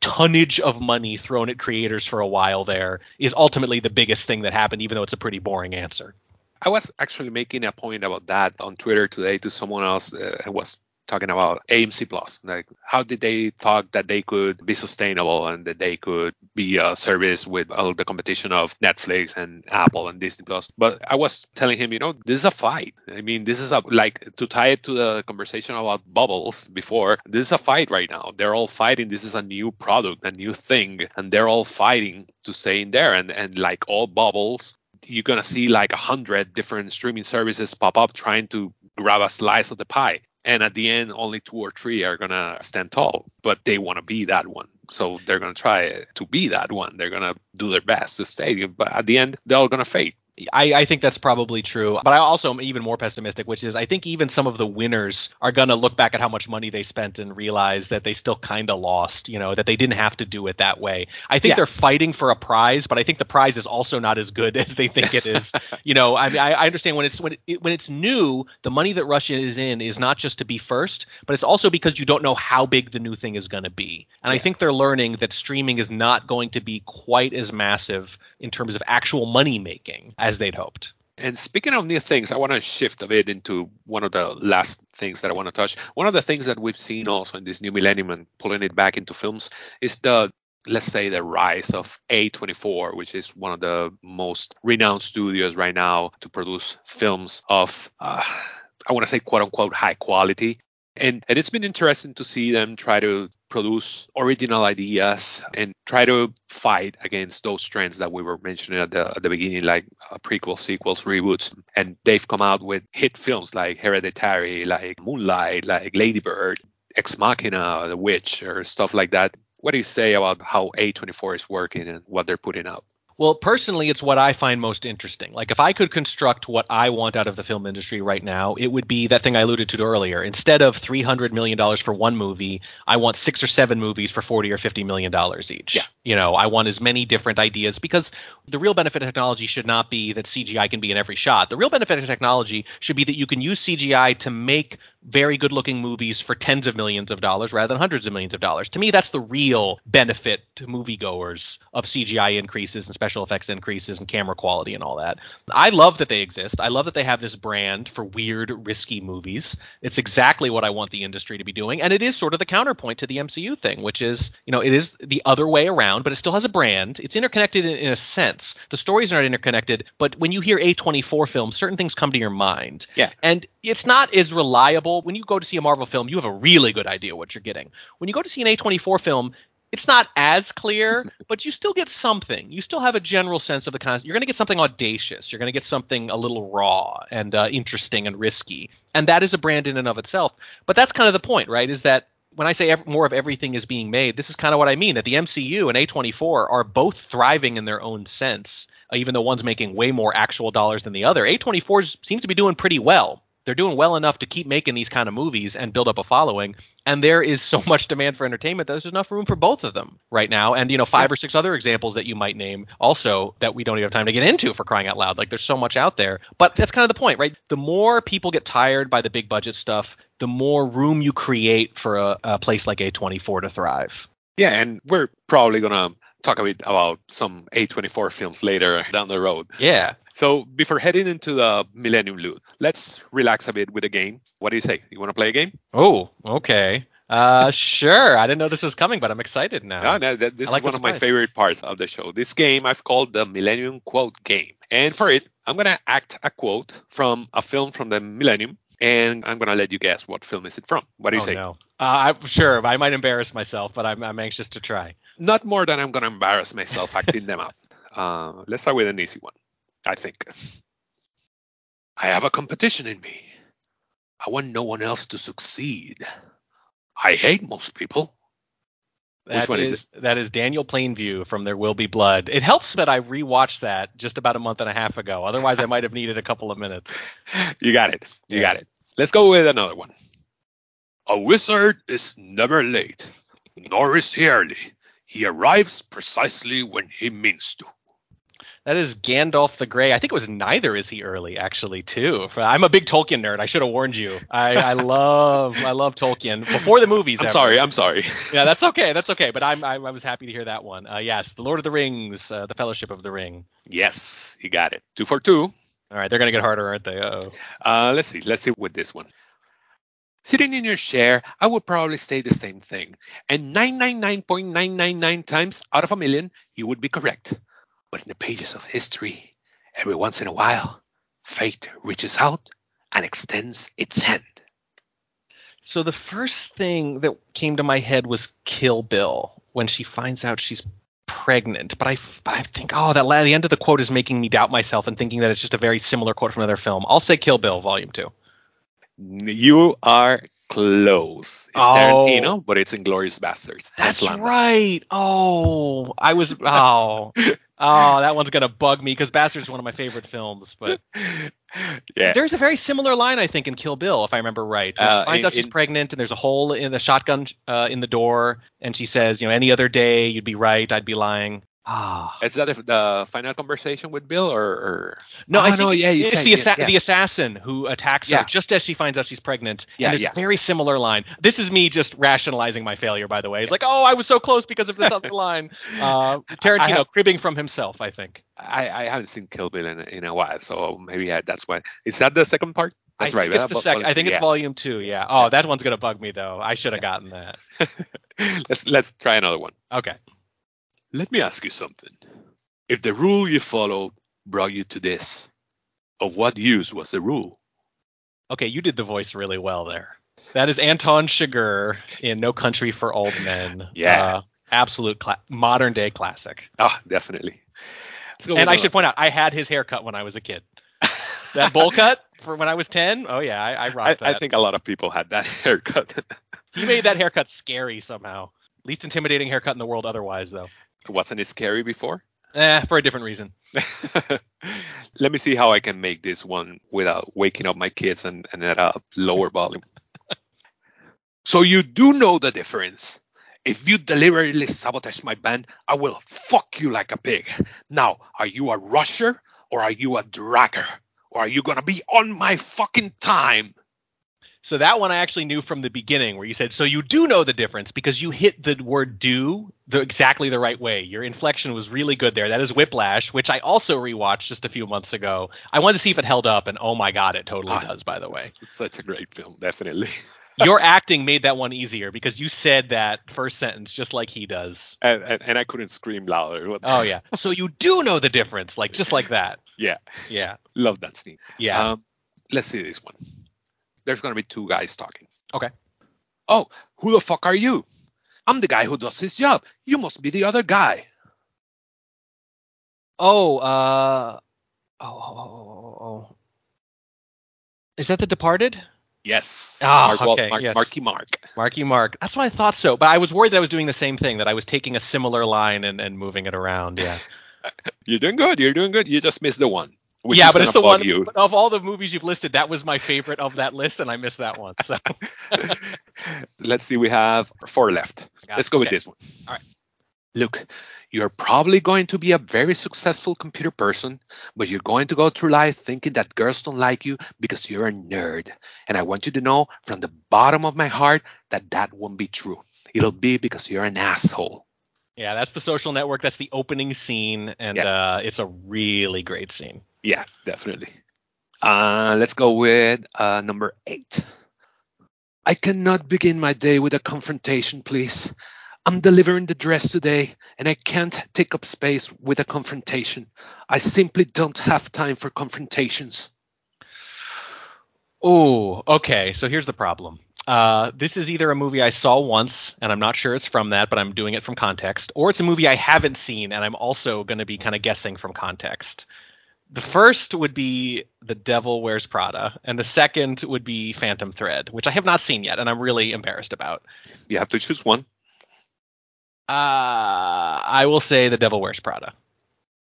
tonnage of money thrown at creators for a while there is ultimately the biggest thing that happened, even though it's a pretty boring answer. I was actually making a point about that on Twitter today to someone else. Uh, I was talking about AMC Plus. Like, how did they thought that they could be sustainable and that they could be a service with all the competition of Netflix and Apple and Disney Plus? But I was telling him, you know, this is a fight. I mean, this is a like to tie it to the conversation about bubbles before. This is a fight right now. They're all fighting. This is a new product, a new thing, and they're all fighting to stay in there. And and like all bubbles, you're gonna see like a hundred different streaming services pop up trying to grab a slice of the pie. And at the end only two or three are going to stand tall but they want to be that one. So they're going to try to be that one. They're going to do their best to stay but at the end they're all going to fade I, I, think that's probably true. But I also am even more pessimistic, which is I think even some of the winners are going to look back at how much money they spent and realize that they still kind of lost, you know, that they didn't have to do it that way. I think yeah. they're fighting for a prize, but I think the prize is also not as good as they think it is. you know, I, I understand when it's when it, when it's new, the money that Russia is in is not just to be first, but it's also because you don't know how big the new thing is going to be. And yeah. I think they're learning that streaming is not going to be quite as massive in terms of actual money making as they'd hoped. And speaking of new things, I want to shift a bit into one of the last things that I want to touch. One of the things that we've seen also in this new millennium and pulling it back into films is the let's say the rise of A24, which is one of the most renowned studios right now to produce films of uh, I want to say quote unquote high quality. And, and it's been interesting to see them try to produce original ideas and try to fight against those trends that we were mentioning at the, at the beginning, like uh, prequels, sequels, reboots. And they've come out with hit films like Hereditary, like Moonlight, like Ladybird, Ex Machina, The Witch, or stuff like that. What do you say about how A24 is working and what they're putting out? Well, personally, it's what I find most interesting. Like, if I could construct what I want out of the film industry right now, it would be that thing I alluded to earlier. Instead of $300 million for one movie, I want six or seven movies for 40 or $50 million each. Yeah. You know, I want as many different ideas because the real benefit of technology should not be that CGI can be in every shot. The real benefit of technology should be that you can use CGI to make very good looking movies for tens of millions of dollars rather than hundreds of millions of dollars. To me, that's the real benefit to moviegoers of CGI increases and special effects increases and camera quality and all that. I love that they exist. I love that they have this brand for weird, risky movies. It's exactly what I want the industry to be doing. And it is sort of the counterpoint to the MCU thing, which is, you know, it is the other way around, but it still has a brand. It's interconnected in, in a sense. The stories are not interconnected, but when you hear A24 films, certain things come to your mind. Yeah. And it's not as reliable. When you go to see a Marvel film, you have a really good idea what you're getting. When you go to see an A24 film, it's not as clear, but you still get something. You still have a general sense of the concept. You're going to get something audacious. You're going to get something a little raw and uh, interesting and risky, and that is a brand in and of itself. But that's kind of the point, right? Is that when I say ev- more of everything is being made, this is kind of what I mean. That the MCU and A24 are both thriving in their own sense, uh, even though one's making way more actual dollars than the other. A24 seems to be doing pretty well they're doing well enough to keep making these kind of movies and build up a following. And there is so much demand for entertainment that there's enough room for both of them right now. And you know, five or six other examples that you might name also that we don't even have time to get into for crying out loud. Like there's so much out there. But that's kind of the point, right? The more people get tired by the big budget stuff, the more room you create for a, a place like A24 to thrive. Yeah, and we're probably gonna talk a bit about some A24 films later down the road. Yeah. So before heading into the Millennium Loot, let's relax a bit with a game. What do you say? You want to play a game? Oh, okay. Uh, sure. I didn't know this was coming, but I'm excited now. No, no, this like is one of my favorite parts of the show. This game I've called the Millennium Quote Game. And for it, I'm going to act a quote from a film from the Millennium, and I'm going to let you guess what film is it from. What do you oh, say? No. Uh, I'm sure. I might embarrass myself, but I'm, I'm anxious to try. Not more than I'm going to embarrass myself acting them out. Uh, let's start with an easy one. I think. I have a competition in me. I want no one else to succeed. I hate most people. That Which one is, is it? That is Daniel Plainview from There Will Be Blood. It helps that I rewatched that just about a month and a half ago. Otherwise, I might have needed a couple of minutes. You got it. You yeah. got it. Let's go with another one. A wizard is never late, nor is he early. He arrives precisely when he means to. That is Gandalf the Grey. I think it was neither is he early actually too. I'm a big Tolkien nerd. I should have warned you. I, I love I love Tolkien before the movies. I'm ever. sorry. I'm sorry. Yeah, that's okay. That's okay. But I'm I, I was happy to hear that one. Uh, yes, The Lord of the Rings, uh, The Fellowship of the Ring. yes, you got it. Two for two. All right, they're gonna get harder, aren't they? Uh-oh. Uh, let's see. Let's see with this one. Sitting in your chair, I would probably say the same thing. And 999.999 times out of a million, you would be correct. But in the pages of history, every once in a while, fate reaches out and extends its hand. So the first thing that came to my head was Kill Bill when she finds out she's pregnant. But I, but I think, oh, that the end of the quote is making me doubt myself and thinking that it's just a very similar quote from another film. I'll say Kill Bill, Volume Two. You are close. It's Oh. Tarantino, but it's Inglourious Basterds. That's right. Oh, I was. Oh, oh, that one's gonna bug me because Bastards is one of my favorite films. But Yeah. there's a very similar line, I think, in Kill Bill, if I remember right. Uh, she finds in- out she's in- pregnant, and there's a hole in the shotgun uh, in the door, and she says, you know, any other day you'd be right, I'd be lying. Ah. Is that the, the final conversation with Bill, or, or... No, Oh, I think no, yeah, you it's said- the, assa- yeah, yeah. the assassin who attacks her just as she finds out she's pregnant. Yeah, and there's yeah. a very similar line. This is me just rationalizing my failure, by the way. It's like, oh, I was so close because of this other line. Uh, Tarantino have- cribbing from himself, I think. I, I haven't seen Kill Bill in, in a while, so maybe I, that's why. Is that the second part? That's I right. Think it's uh, the second. I think it's yeah. volume two. Yeah. Oh, that one's gonna bug me though. I should have gotten that. let's let's try another one. Okay. Let me ask you something. If the rule you followed brought you to this, of what use was the rule? Okay, you did the voice really well there. That is Anton Chigurh in No Country for Old Men. Yeah. Uh, absolute cla- modern day classic. Ah, definitely. Let's go with And I should point out, I had his haircut when I was a kid. That bowl cut for when I was 10? Oh, yeah, I, I rocked I, that. I think a lot of people had that haircut. he made that haircut scary somehow. Least intimidating haircut in the world otherwise, though. Wasn't it scary before? Eh, for a different reason. Let me see how I can make this one without waking up my kids and, and at a lower volume. so you do know the difference. If you deliberately sabotage my band, I will fuck you like a pig. Now, are you a rusher or are you a dragger? Or are you gonna be on my fucking time? So that one I actually knew from the beginning, where you said, "So you do know the difference because you hit the word do the exactly the right way. Your inflection was really good there. That is Whiplash, which I also rewatched just a few months ago. I wanted to see if it held up, and oh my god, it totally Ah, does. By the way, It's such a great film, definitely. your acting made that one easier because you said that first sentence just like he does. And, and, and I couldn't scream louder. Oh yeah. So you do know the difference, like just like that. yeah, Yeah. love that scene. Yeah. Um, let's see this one. There's gonna be two guys talking. okay. Oh, who the fuck are you? I'm the guy who does his job. You must be the other guy. Oh, uh, oh, oh, oh, oh, oh. Is that The Departed? Yes. Ah, Mark okay, Mark- yes. Marky Mark. Marky Mark. That's what I thought so. But I was worried that I was doing the same thing, that I was taking a similar line and, and moving it around. Yeah. You're doing good. You're doing good. You just missed the one. Which yeah, is but it's the one You. but of all the movies you've listed, that was my favorite of that list, and I missed that one. So Let's see. We have four left. Got Let's it. go with this one. All right. Look, you're probably going to be a very successful computer person, but you're going to go through life thinking that girls don't like you because you're a nerd. And I want you to know from the bottom of my heart that that won't be true. It'll be because you're an asshole. Yeah, that's the social network. That's the opening scene, and Yeah. uh, it's a really great scene. Yeah, definitely. Uh, let's go with uh, number eight. I cannot begin my day with a confrontation, please. I'm delivering the dress today, and I can't take up space with a confrontation. I simply don't have time for confrontations. Oh, okay. So here's the problem. Uh, this is either a movie I saw once, and I'm not sure it's from that, but I'm doing it from context, or it's a movie I haven't seen, and I'm also going to be kind of guessing from context. The first would be The Devil Wears Prada, and the second would be Phantom Thread, which I have not seen yet, and I'm really embarrassed about. You have to choose one. Uh, I will say The Devil Wears Prada.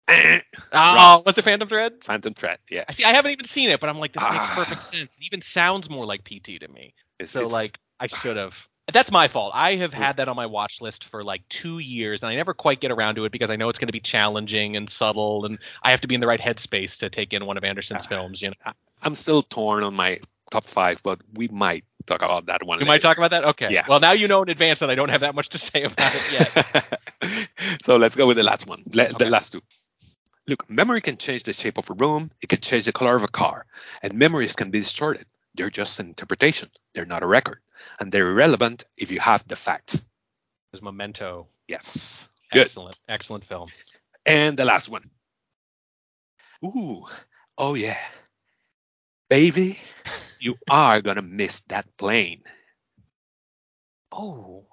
Oh, was it Phantom Thread? Phantom Thread. Yeah. I see. I haven't even seen it, but I'm like, this makes Ah. perfect sense. It even sounds more like PT to me. It's, So it's- like, I should have. That's my fault. I have had that on my watch list for like two years, and I never quite get around to it because I know it's going to be challenging and subtle, and I have to be in the right headspace to take in one of Anderson's films. You know, I'm still torn on my top five, but we might talk about that one. we might talk about that. Okay. Yeah. Well, now you know in advance that I don't have that much to say about it yet. so let's go with the last one. Le- Okay. The last two. Look, memory can change the shape of a room. It can change the color of a car, and memories can be distorted. They're just an interpretation. They're not a record, and they're irrelevant if you have the facts. There's Memento. Yes. Good. Excellent, excellent film. And the last one. Ooh. Oh yeah. Baby, you are gonna miss that plane. Oh,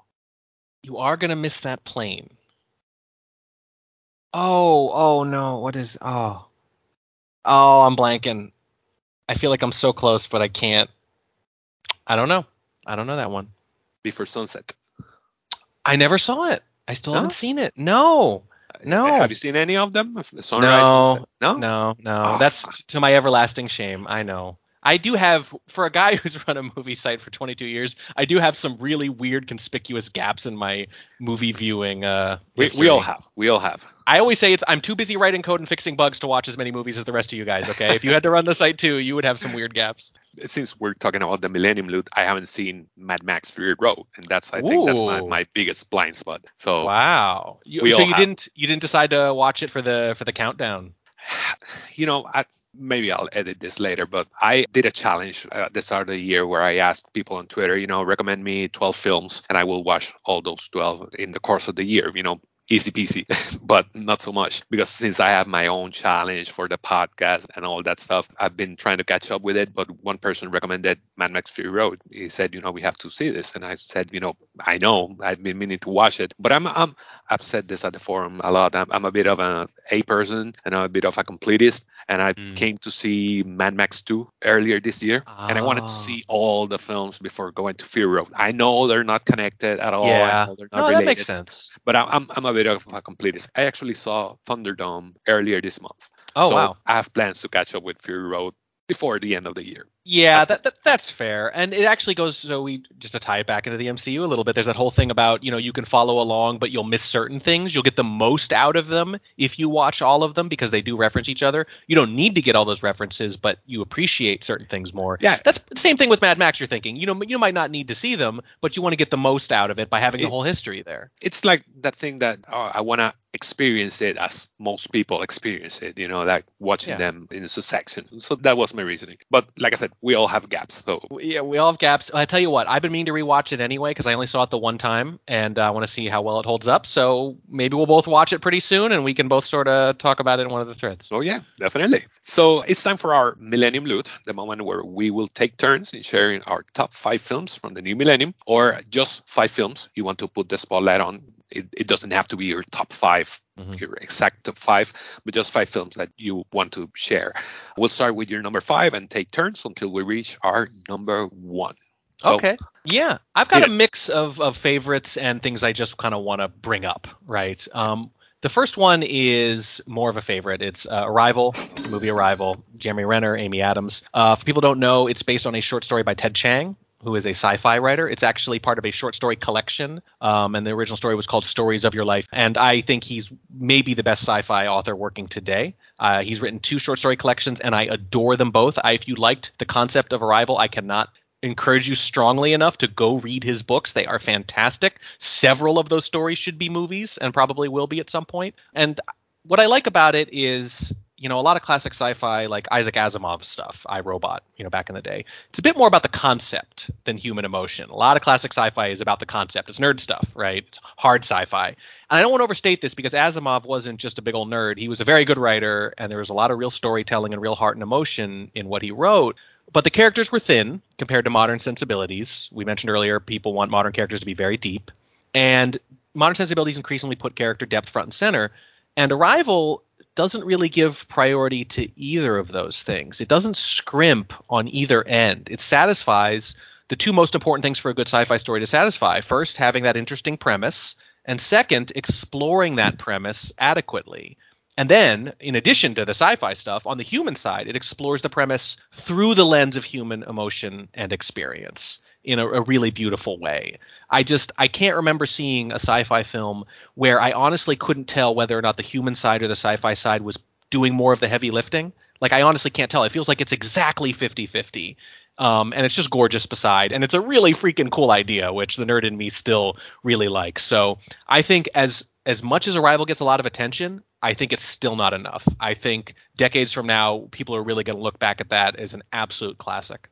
you are gonna miss that plane. Oh, oh no, what is? Oh, oh, I'm blanking. I feel like I'm so close, but I can't. I don't know. I don't know that one. Before sunset. I never saw it. I still No? haven't seen it. No, No. Have you seen any of them? Sunrise. No, Sunset? No. no, no. Ah. That's to my everlasting shame. I know. I do have, for a guy who's run a movie site for 22 years, I do have some really weird, conspicuous gaps in my movie viewing. Uh, We, we all have. We all have. I always say it's I'm too busy writing code and fixing bugs to watch as many movies as the rest of you guys. Okay, if you had to run the site too, you would have some weird gaps. Since we're talking about the Millennium Loot, I haven't seen Mad Max Fury Road, and that's I think that's my, my biggest blind spot. So Wow. You, so you have. didn't you didn't decide to watch it for the for the countdown? you know, I, maybe I'll edit this later, but I did a challenge uh, at the start of the year where I asked people on Twitter, you know, recommend me 12 films, and I will watch all those 12 in the course of the year. You know, easy peasy, but not so much because since I have my own challenge for the podcast and all that stuff, I've been trying to catch up with it. But one person recommended Mad Max Fury Road. He said, you know, we have to see this, and I said, you know, I know I've been meaning to watch it, but I'm, I'm I've said this at the forum a lot. I'm, I'm a bit of a A person and I'm a bit of a completist, and I Mm. came to see Mad Max 2 earlier this year, and I wanted to Ah. see all the films before going to Fury Road. I know they're not connected at all. I yeah. know they're not No, related, that makes sense. But I'm, I'm I'm a of a completist. I actually saw Thunderdome earlier this month. Oh so wow. I have plans to catch up with Fury Road before the end of the year. Yeah, That's that, that that's fair, and it actually goes. So we just to tie it back into the MCU a little bit. There's that whole thing about you know you can follow along, but you'll miss certain things. You'll get the most out of them if you watch all of them because they do reference each other. You don't need to get all those references, but you appreciate certain things more. Yeah. that's the same thing with Mad Max. You're thinking, you know, you might not need to see them, but you want to get the most out of it by having the whole history there. it's like that thing that uh, I want to experience it as most people experience it, you know, like watching Yeah. them in succession. So that was my reasoning. But like I said, we all have gaps. So Yeah, we all have gaps. I tell you what, I've been meaning to rewatch it anyway because I only saw it the one time, and uh, I want to see how well it holds up. So maybe we'll both watch it pretty soon, and we can both sort of talk about it in one of the threads. Oh yeah, definitely. So it's time for our Millennium Loot, the moment where we will take turns in sharing our top five films from the new millennium, or just five films you want to put the spotlight on. It, it doesn't have to be your top 5 Mhm. your exact top five, but just five films that you want to share. We'll start with your number five and take turns until we reach our number one. So, okay. Yeah, I've got Hit a mix of, of favorites and things I just kind of want to bring up, right? Um, the first one is more of a favorite. It's uh, Arrival, the movie Arrival. Jeremy Renner, Amy Adams. Uh, for people don't know, it's based on a short story by Ted Chiang, who is a sci-fi writer. It's actually part of a short story collection, um, and the original story was called Stories of Your Life. And I think he's maybe the best sci-fi author working today. Uh, he's written two short story collections, and I adore them both. I, if you liked the concept of Arrival, I cannot encourage you strongly enough to go read his books. They are fantastic. Several of those stories should be movies and probably will be at some point. And what I like about it is, you know, a lot of classic sci-fi like Isaac Asimov stuff, I Robot, you know, back in the day. It's a bit more about the concept than human emotion. A lot of classic sci-fi is about the concept. It's nerd stuff, right? It's hard sci-fi. And I don't want to overstate this because Asimov wasn't just a big old nerd. He was a very good writer and there was a lot of real storytelling and real heart and emotion in what he wrote. But the characters were thin compared to modern sensibilities. We mentioned earlier people want modern characters to be very deep. And modern sensibilities increasingly put character depth front and center. And Arrival doesn't really give priority to either of those things. It doesn't scrimp on either end. It satisfies the two most important things for a good sci-fi story to satisfy. First, having that interesting premise, and second, exploring that premise adequately. And then, in addition to the sci-fi stuff, on the human side, it explores the premise through the lens of human emotion and experience in a, a, really beautiful way. I just I can't remember seeing a sci-fi film where I honestly couldn't tell whether or not the human side or the sci-fi side was doing more of the heavy lifting. Like I honestly can't tell. It feels like it's exactly 50-50. Um, and it's just gorgeous beside, and it's a really freaking cool idea, which the nerd in me still really likes. So I think as as much as Arrival gets a lot of attention, I think it's still not enough. I think decades from now, people are really going to look back at that as an absolute classic.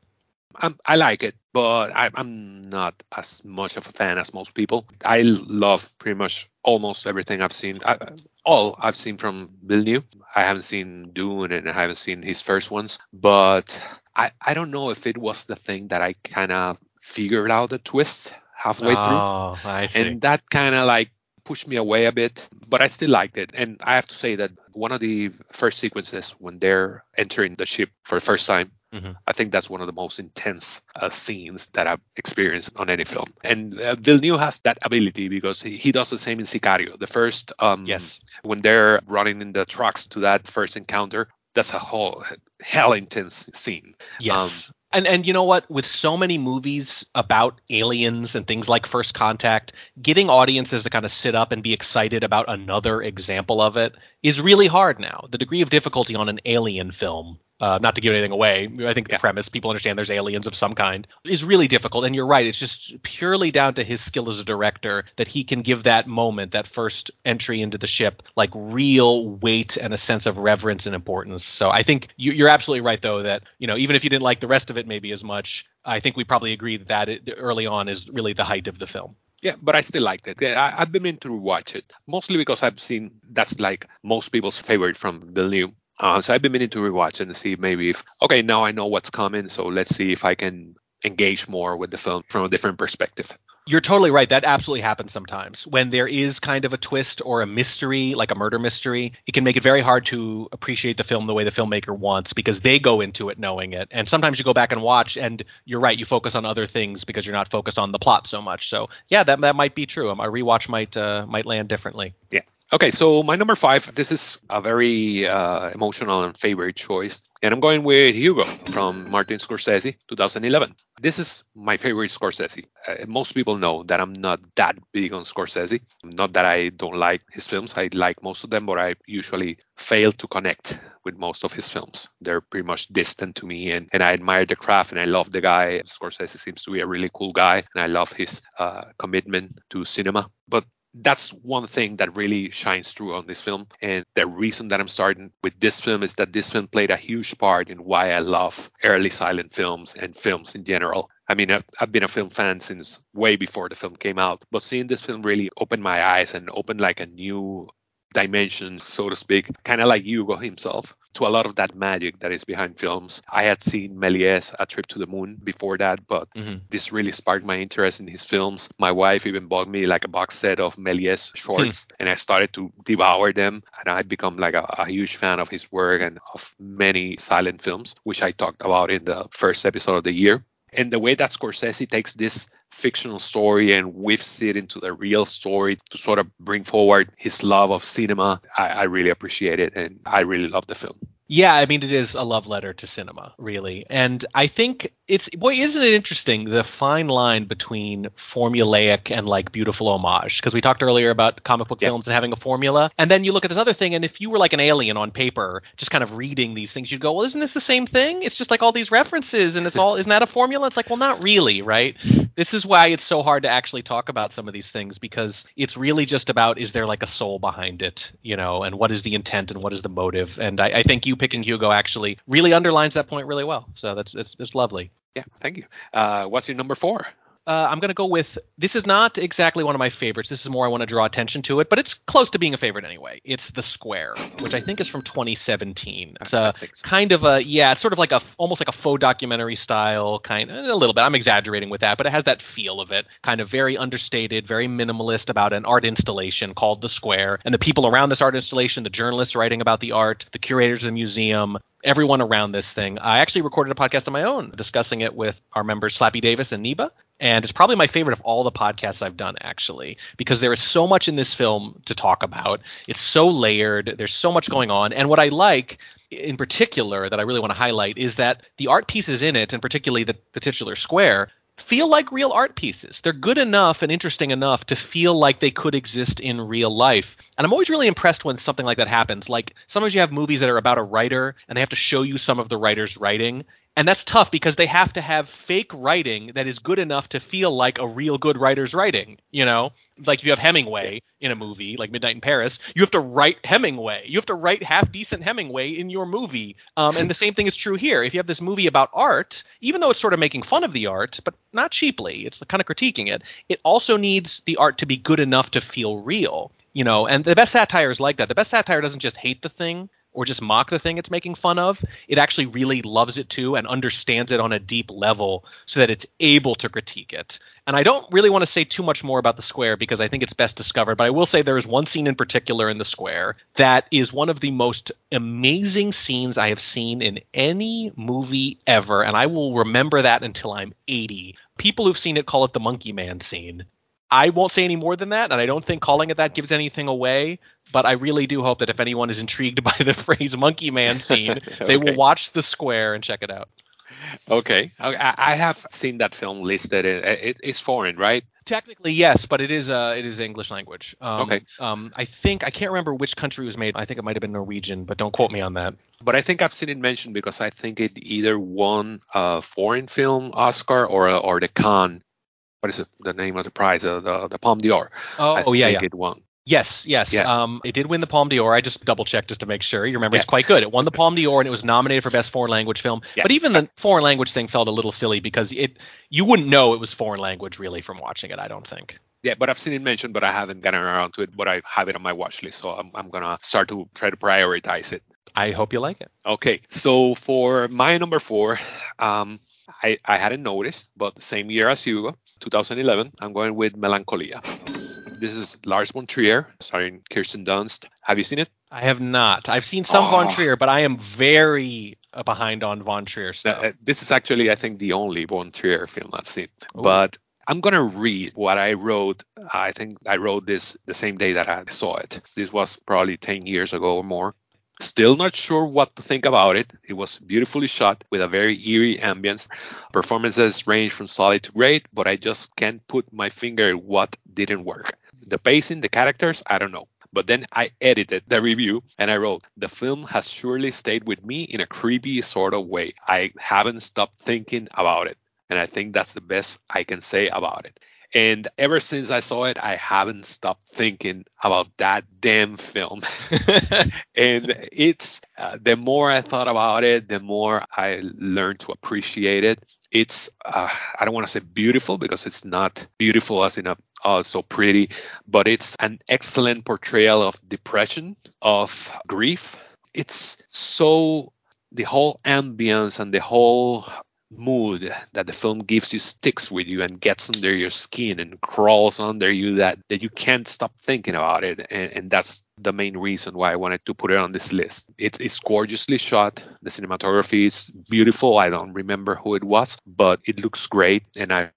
I'm, i like it, but I, am not as much of a fan as most people. I love pretty much almost everything I've seen. I, all I've seen from Villeneuve. I haven't seen Dune and I haven't seen his first ones, but I, I don't know if it was the thing that I kind of figured out the twist halfway oh, through. I see. And that kind of like pushed me away a bit, but I still liked it. And I have to say that one of the first sequences when they're entering the ship for the first time, mm-hmm. I think that's one of the most intense uh, scenes that I've experienced on any film. And uh, Villeneuve has that ability because he, he does the same in Sicario. The first, um, yes, when they're running in the trucks to that first encounter, that's a whole hell intense scene. Yes. Um, and and you know what with so many movies about aliens and things like first contact getting audiences to kind of sit up and be excited about another example of it is really hard now the degree of difficulty on an alien film uh, not to give anything away, I think the yeah. premise, people understand there's aliens of some kind, is really difficult. And you're right, it's just purely down to his skill as a director that he can give that moment, that first entry into the ship, like real weight and a sense of reverence and importance. So I think you, are absolutely right, though, that, you know, even if you didn't like the rest of it maybe as much, I think we probably agree that, that early on is really the height of the film. Yeah, but I still liked it. I, have been meaning to watch it, mostly because I've seen that's like most people's favorite from Villeneuve. Uh, so I've been meaning to rewatch and see maybe if okay now I know what's coming, so let's see if I can engage more with the film from a different perspective. You're totally right. That absolutely happens sometimes. When there is kind of a twist or a mystery, like a murder mystery, it can make it very hard to appreciate the film the way the filmmaker wants because they go into it knowing it. And sometimes you go back and watch, and you're right, you focus on other things because you're not focused on the plot so much. So yeah, that that might be true. A rewatch might uh, might land differently. Yeah. Okay, so my number five, this is a very uh, emotional and favorite choice. And I'm going with Hugo from Martin Scorsese, 2011. This is my favorite Scorsese. Uh, most people know that I'm not that big on Scorsese. Not that I don't like his films, I like most of them, but I usually fail to connect with most of his films. They're pretty much distant to me, and, and I admire the craft and I love the guy. Scorsese seems to be a really cool guy, and I love his uh, commitment to cinema. But that's one thing that really shines through on this film. And the reason that I'm starting with this film is that this film played a huge part in why I love early silent films and films in general. I mean, I've, been a film fan since way before the film came out, but seeing this film really opened my eyes and opened like a new dimension, so to speak, kind of like Hugo himself, to a lot of that magic that is behind films. I had seen Méliès, A Trip to the Moon, before that, but mm-hmm. this really sparked my interest in his films. My wife even bought me like a box set of Méliès shorts, hmm. and I started to devour them, and I become like a, a huge fan of his work and of many silent films, which I talked about in the first episode of the year. And the way that Scorsese takes this fictional story and weaves it into the real story to sort of bring forward his love of cinema, I, I really appreciate it and I really love the film. Yeah, I mean it is a love letter to cinema, really. And I think it's boy, isn't it interesting the fine line between formulaic and like beautiful homage? Because we talked earlier about comic book films and having a formula, and then you look at this other thing, and if you were like an alien on paper, just kind of reading these things, you'd go, well, isn't this the same thing? It's just like all these references, and it's all isn't that a formula? It's like, well, not really, right? This is why it's so hard to actually talk about some of these things because it's really just about is there like a soul behind it, you know, and what is the intent and what is the motive? And I, I think you picking Hugo actually really underlines that point really well. So that's it's, it's lovely. Yeah, thank you. Uh, what's your number four? Uh, I'm going to go with this is not exactly one of my favorites. This is more I want to draw attention to it, but it's close to being a favorite anyway. It's The Square, which I think is from 2017. It's a so. kind of a yeah, it's sort of like a almost like a faux documentary style kind of a little bit. I'm exaggerating with that, but it has that feel of it. Kind of very understated, very minimalist about an art installation called The Square and the people around this art installation, the journalists writing about the art, the curators of the museum, everyone around this thing. I actually recorded a podcast on my own discussing it with our members Slappy Davis and Neba. And it's probably my favorite of all the podcasts I've done, actually, because there is so much in this film to talk about. It's so layered. There's so much going on. And what I like in particular that I really want to highlight is that the art pieces in it, and particularly the, the titular square, feel like real art pieces. They're good enough and interesting enough to feel like they could exist in real life. And I'm always really impressed when something like that happens. Like sometimes you have movies that are about a writer and they have to show you some of the writer's writing. And that's tough because they have to have fake writing that is good enough to feel like a real good writer's writing. You know, like if you have Hemingway in a movie like Midnight in Paris, you have to write Hemingway. You have to write half decent Hemingway in your movie. Um, and the same thing is true here. If you have this movie about art, even though it's sort of making fun of the art, but not cheaply, it's kind of critiquing it. It also needs the art to be good enough to feel real. You know, and the best satire is like that. The best satire doesn't just hate the thing or just mock the thing it's making fun of. It actually really loves it too and understands it on a deep level so that it's able to critique it. And I don't really want to say too much more about the square because I think it's best discovered, but I will say there is one scene in particular in the square that is one of the most amazing scenes I have seen in any movie ever. And I will remember that until I'm 80. People who've seen it call it the Monkey Man scene. I won't say any more than that, and I don't think calling it that gives anything away. But I really do hope that if anyone is intrigued by the phrase "monkey man" scene, they will watch The Square and check it out. Okay, I, I have seen that film listed. It, it, it's foreign, right? Technically, yes, but it is uh, it is English language. Um, Okay. Um, I think I can't remember which country it was made. I think it might have been Norwegian, but don't quote me on that. But I think I've seen it mentioned because I think it either won a foreign film Oscar or or the Cannes. What is it? The name of the prize? Uh, the the Palme d'Or. Oh, I oh yeah, yeah. it won. Yes, yes. Yeah. Um, it did win the Palme d'Or. I just double checked just to make sure. Your memory's Yeah. quite good. It won the Palme d'Or and it was nominated for Best Foreign Language Film. Yeah. But even the foreign language thing felt a little silly because it you wouldn't know it was foreign language really from watching it. I don't think. Yeah, but I've seen it mentioned, but I haven't gotten around to it. But I have it on my watch list, so I'm I'm gonna start to try to prioritize it. I hope you like it. Okay, so for my number four, um, I, I hadn't noticed, but the same year as you, 2011, I'm going with Melancholia. This is Lars von Trier, starring Kirsten Dunst. Have you seen it? I have not. I've seen some Von Oh. Trier, but I am very uh, behind on Von Trier stuff. Uh, this is actually, I think, the only von Trier film I've seen. Ooh. But I'm gonna read what I wrote. I think I wrote this the same day that I saw it. This was probably 10 years ago or more. Still not sure what to think about it. It was beautifully shot with a very eerie ambience. Performances range from solid to great, but I just can't put my finger at what didn't work. The pacing, the characters, I don't know. But then I edited the review and I wrote, The film has surely stayed with me in a creepy sort of way. I haven't stopped thinking about it. And I think that's the best I can say about it. And ever since I saw it, I haven't stopped thinking about that damn film. and it's uh, the more I thought about it, the more I learned to appreciate it. It's uh, I don't want to say beautiful because it's not beautiful as in a oh so pretty, but it's an excellent portrayal of depression, of grief. It's so the whole ambience and the whole mood that the film gives you sticks with you and gets under your skin and crawls under you that, that you can't stop thinking about it and, and that's the main reason why I wanted to put it on this list. It, it's gorgeously shot. The cinematography is beautiful. I don't remember who it was, but it looks great and I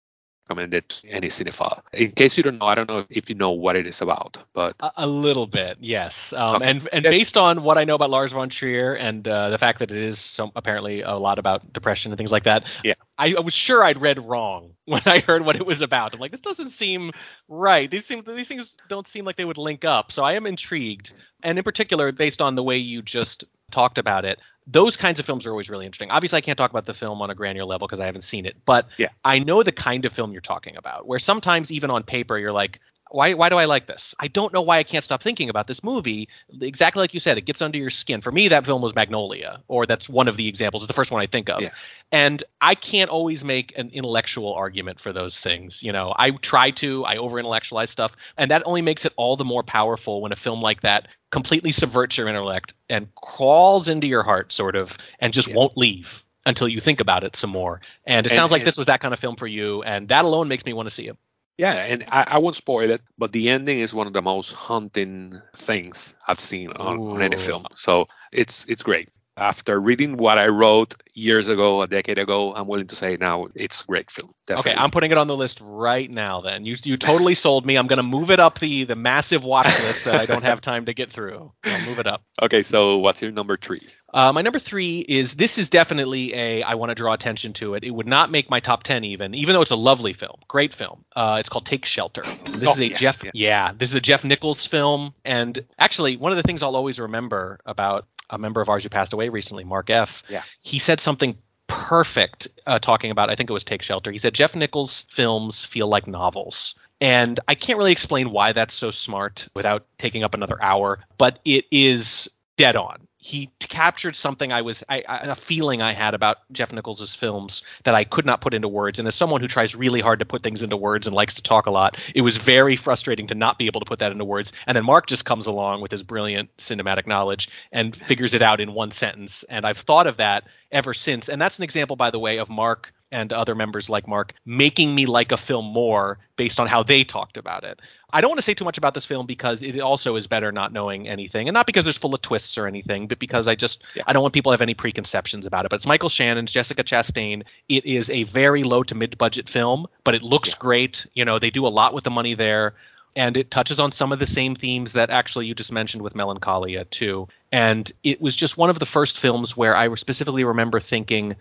recommend it to any cinephile. In case you don't know, I don't know if you know what it is about, but A, a little bit, yes. Um, Okay. And and based on what I know about Lars von Trier and uh, the fact that it is some, apparently a lot about depression and things like that, Yeah. I, I was sure I'd read wrong when I heard what it was about. I'm like, this doesn't seem right. These seem these things don't seem like they would link up. So I am intrigued, and in particular, based on the way you just talked about it. Those kinds of films are always really interesting. Obviously, I can't talk about the film on a granular level because I haven't seen it, but Yeah. I know the kind of film you're talking about, where sometimes even on paper you're like, why why do I like this? I don't know why I can't stop thinking about this movie. Exactly like you said, it gets under your skin. For me, that film was Magnolia, or that's one of the examples. It's the first one I think of. Yeah. And I can't always make an intellectual argument for those things. You know, I try to, I over intellectualize stuff, and that only makes it all the more powerful when a film like that completely subverts your intellect and crawls into your heart, sort of, and just Yeah. won't leave until you think about it some more. And it And- sounds like and- this was that kind of film for you, and that alone makes me want to see it. Yeah, and I, I won't spoil it, but the ending is one of the most haunting things I've seen on, on any film. So it's it's great. After reading what I wrote years ago, a decade ago, I'm willing to say now it's a great film. Definitely. Okay, I'm putting it on the list right now. Then you you totally sold me. I'm gonna move it up the the massive watch list that I don't have time to get through. I'll move it up. Okay, so what's your number three? Uh, my number three is this is definitely a I want to draw attention to it. It would not make my top ten even, even though it's a lovely film, great film. Uh, it's called Take Shelter. This Oh, is a yeah, Jeff yeah. yeah, this is a Jeff Nichols film, and actually one of the things I'll always remember about a member of ours who passed away recently, Mark F. Yeah. he said something perfect uh, talking about I think it was Take Shelter. He said Jeff Nichols films feel like novels. And I can't really explain why that's so smart without taking up another hour, but it is dead on. He captured something I was I, I, a feeling I had about Jeff Nichols' films that I could not put into words. And as someone who tries really hard to put things into words and likes to talk a lot, it was very frustrating to not be able to put that into words. And then Mark just comes along with his brilliant cinematic knowledge and figures it out in one sentence. And I've thought of that ever since. And that's an example, by the way, of Mark and other members like Mark making me like a film more based on how they talked about it. I don't want to say too much about this film because it also is better not knowing anything, and not because there's full of twists or anything, but because I just I don't want people to have any preconceptions about it. But it's Michael Shannon's Jessica Chastain. It is a very low to mid budget film, but it looks great. You know, they do a lot with the money there. And it touches on some of the same themes that actually you just mentioned with Melancholia too. And it was just one of the first films where I specifically remember thinking,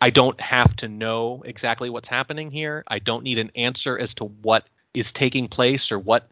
I don't have to know exactly what's happening here. I don't need an answer as to what is taking place or what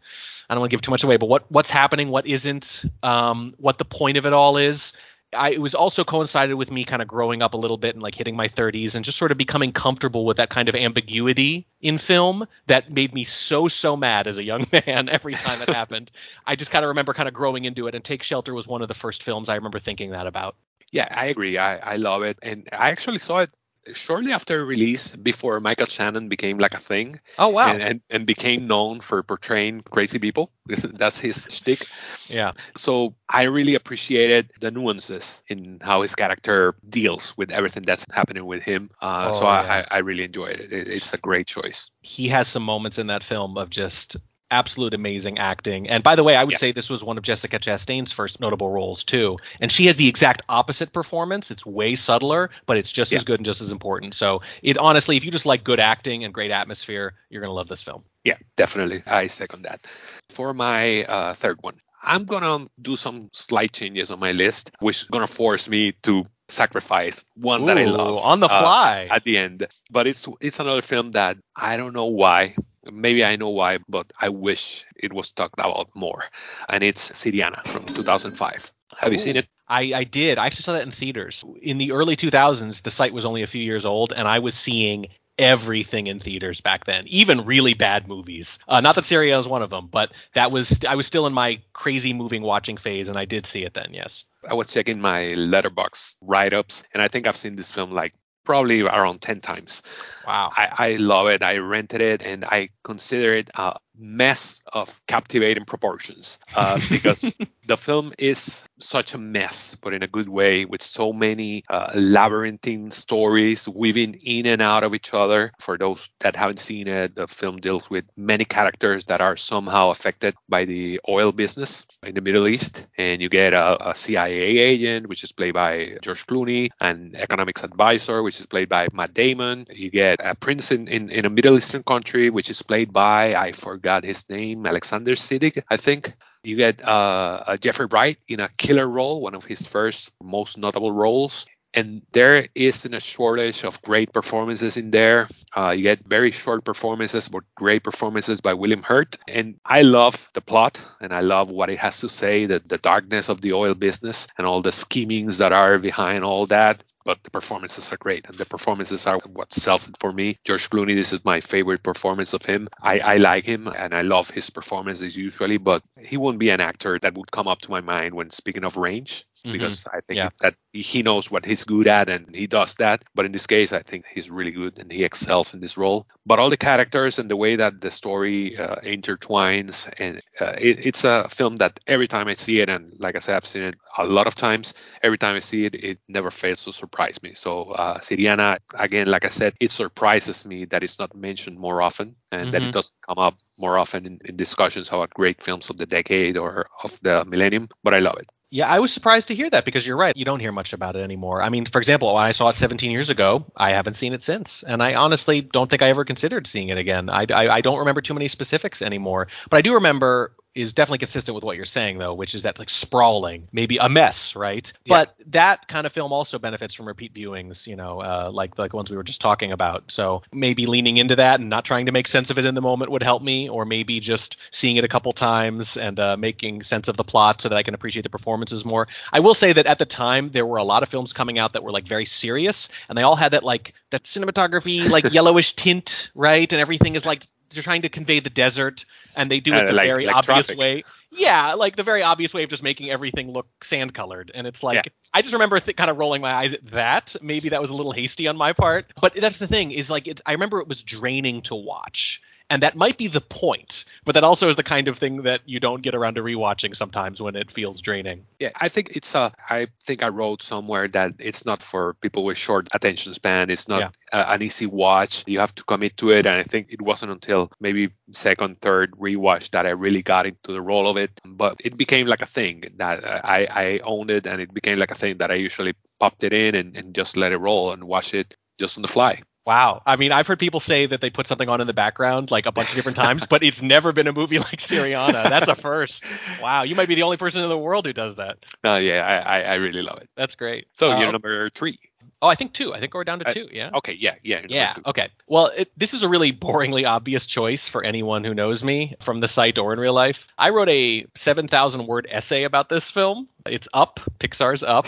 I don't want to give too much away, but what what's happening, what isn't, um, what the point of it all is. I, it was also coincided with me kind of growing up a little bit and like hitting my 30s and just sort of becoming comfortable with that kind of ambiguity in film that made me so so mad as a young man every time it happened. I just kind of remember kind of growing into it and Take Shelter was one of the first films I remember thinking that about. Yeah, I agree. I, I love it. And I actually saw it shortly after release before Michael Shannon became like a thing. Oh wow. And, and, and became known for portraying crazy people. That's his shtick. Yeah. So I really appreciated the nuances in how his character deals with everything that's happening with him. Uh, so Oh, I, yeah. I, I really enjoyed it. it. It's a great choice. he has some moments in that film of just absolute amazing acting. And by the way, I would Yeah. say this was one of Jessica Chastain's first notable roles too. And she has the exact opposite performance. It's way subtler, but it's just as good and just as important. So it honestly, if you just like good acting and great atmosphere, you're gonna love this film. Yeah, definitely. I second that. For my uh, third one, I'm gonna do some slight changes on my list, which is gonna force me to sacrifice one that I love on the uh, fly. at the end. But it's it's another film that I don't know why. Maybe I know why, but I wish it was talked about more. And it's Syriana from 2005. Have you seen it? I, I did. I actually saw that in theaters. In the early 2000s, the site was only a few years old, and I was seeing everything in theaters back then, even really bad movies. Uh, not that Syria is one of them, but that was I was still in my crazy moving watching phase, and I did see it then. Yes. I was checking my Letterboxd write-ups, and I think I've seen this film like probably around 10 times. Wow. I, I love it. I rented it, and I consider it a mess of captivating proportions uh, because the film is such a mess, but in a good way, with so many uh, labyrinthine stories weaving in and out of each other. For those that haven't seen it, the film deals with many characters that are somehow affected by the oil business in the Middle East. And you get a, a CIA agent, which is played by George Clooney, an economics advisor, which is played by Matt Damon. You get a prince in, in, in a Middle Eastern country, which is played by, I forgot his name, Alexander Siddig, I think. You get uh, Jeffrey Wright in a killer role, one of his first most notable roles. And there isn't a shortage of great performances in there. Uh, you get very short performances, but great performances by William Hurt. And I love the plot and I love what it has to say the darkness of the oil business and all the schemings that are behind all that. But the performances are great, and the performances are what sells it for me. George Clooney, this is my favorite performance of him. I, I like him, and I love his performances usually, but he won't be an actor that would come up to my mind when speaking of range because I think Yeah. that he knows what he's good at and he does that. But in this case, I think he's really good and he excels in this role. But all the characters and the way that the story uh, intertwines, and uh, it, it's a film that every time I see it, and like I said, I've seen it a lot of times. Every time I see it, it never fails to surprise me. So uh, Syriana, again, like I said, it surprises me that it's not mentioned more often and that Mhm. it doesn't come up more often in, in discussions about great films of the decade or of the millennium. But I love it. Yeah, I was surprised to hear that because you're right. You don't hear much about it anymore. I mean, for example, when I saw it 17 years ago, I haven't seen it since, and I honestly don't think I ever considered seeing it again. I, I, I don't remember too many specifics anymore, but I do remember is definitely consistent with what you're saying though, which is that like sprawling, maybe a mess, right? Yeah. But that kind of film also benefits from repeat viewings, you know, uh, like like ones we were just talking about. So maybe leaning into that and not trying to make sense of it in the moment would help me, or maybe just seeing it a couple times and uh, making sense of the plot so that I can appreciate the performances more. I will say that at the time there were a lot of films coming out that were like very serious, and they all had that like that cinematography like yellowish tint, right? And everything is like they're trying to convey the desert and they do it Uh, the like- very like obvious traffic. way. Yeah like the very obvious way of just making everything look sand colored and it's like Yeah. i just remember th- kind of rolling my eyes at that. Maybe that was a little hasty on my part. But that's the thing is like it's, i remember it was draining to watch and that might be the point but that also is the kind of thing that you don't get around to rewatching sometimes when it feels draining Yeah, I think it's a. I think I wrote somewhere that it's not for people with short attention span. It's not Yeah. uh, an easy watch. You have to commit to it, and I think it wasn't until maybe second, third rewatch that I really got into the role of it. But it became like a thing that uh, I I owned it, and it became like a thing that I usually popped it in and, and just let it roll and watch it just on the fly. Wow. I mean, I've heard people say that they put something on in the background like a bunch of different times, but it's never been a movie like Syriana. That's a first. Wow. You might be the only person in the world who does that. No, yeah, I, I I really love it. That's great. So Uh, you're number three. Oh, I think two. I think we're down to Uh, two. Yeah. Okay, yeah, yeah. Yeah. two. Okay. Well, it, this is a really boringly obvious choice for anyone who knows me from the site or in real life. I wrote a 7,000 word essay about this film. It's up. Pixar's up.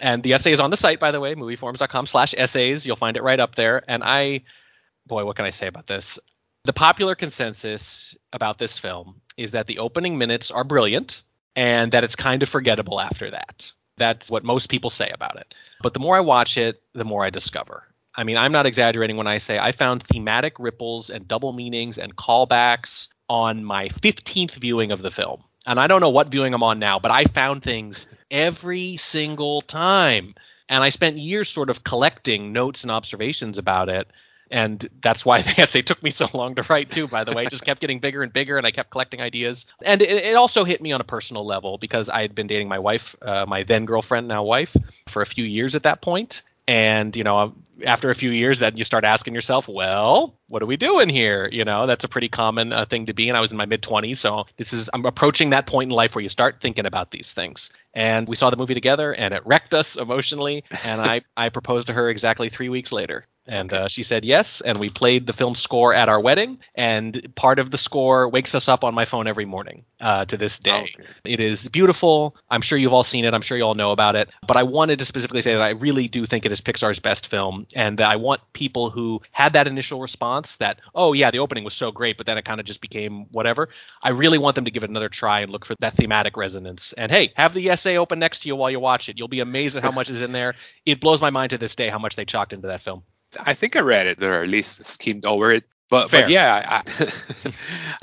And the essay is on the site, by the way, movieforums.com slash essays. You'll find it right up there. And I, boy, what can I say about this? The popular consensus about this film is that the opening minutes are brilliant and that it's kind of forgettable after that. That's what most people say about it. But the more I watch it, the more I discover. I mean, I'm not exaggerating when I say I found thematic ripples and double meanings and callbacks on my 15th viewing of the film. And I don't know what viewing I'm on now, but I found things every single time. And I spent years sort of collecting notes and observations about it. And that's why the essay took me so long to write, too, by the way. It just kept getting bigger and bigger, and I kept collecting ideas. And it, it also hit me on a personal level because I had been dating my wife, uh, my then girlfriend, now wife, for a few years at that point. And, you know, after a few years, then you start asking yourself, well, what are we doing here? You know, that's a pretty common uh, thing to be. And I was in my mid 20s. So this is, I'm approaching that point in life where you start thinking about these things. And we saw the movie together and it wrecked us emotionally. And I, I proposed to her exactly three weeks later. And uh, she said yes. And we played the film score at our wedding. And part of the score wakes us up on my phone every morning uh, to this day. Okay. It is beautiful. I'm sure you've all seen it. I'm sure you all know about it. But I wanted to specifically say that I really do think it is Pixar's best film, and that I want people who had that initial response that, oh yeah, the opening was so great, but then it kind of just became whatever. I really want them to give it another try and look for that thematic resonance. And hey, have the essay open next to you while you watch it. You'll be amazed at how much is in there. It blows my mind to this day how much they chalked into that film. I think I read it or at least skimmed over it. But, but yeah, I,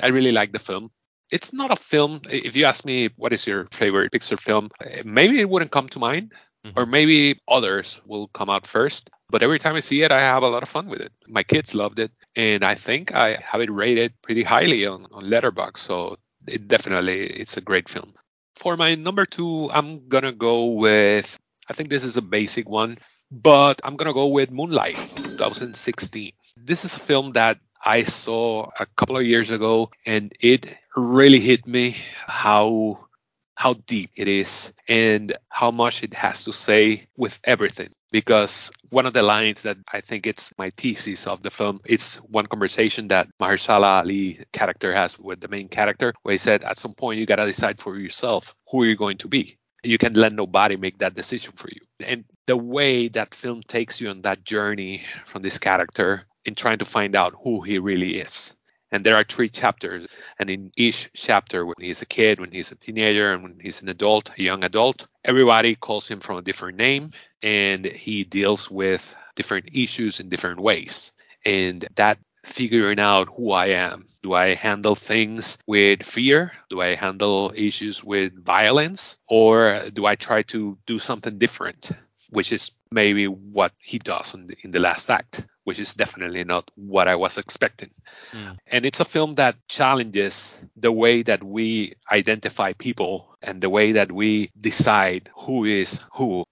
I really like the film. It's not a film. If you ask me what is your favorite Pixar film, maybe it wouldn't come to mind, Mhm. or maybe others will come out first. But every time I see it, I have a lot of fun with it. My kids loved it, and I think I have it rated pretty highly on on Letterboxd. So it definitely it's a great film. For my number two, I'm gonna go with. I think this is a basic one, but I'm gonna go with Moonlight, 2016. This is a film that I saw a couple of years ago, and it really hit me how how deep it is and how much it has to say with everything. Because one of the lines that I think it's my thesis of the film, it's one conversation that Mahershala Ali character has with the main character, where he said, at some point you gotta decide for yourself who you're going to be. You can let nobody make that decision for you. And the way that film takes you on that journey from this character in trying to find out who he really is. And there are three chapters, and in each chapter, when he's a kid, when he's a teenager, and when he's an adult, a young adult, everybody calls him from a different name, and he deals with different issues in different ways. And that figuring out who I am. Do I handle things with fear? Do I handle issues with violence? Or do I try to do something different? Which is maybe what he does in the, in the last act which is definitely not what I was expecting. Mm. And it's a film that challenges the way that we identify people and the way that we decide who is who.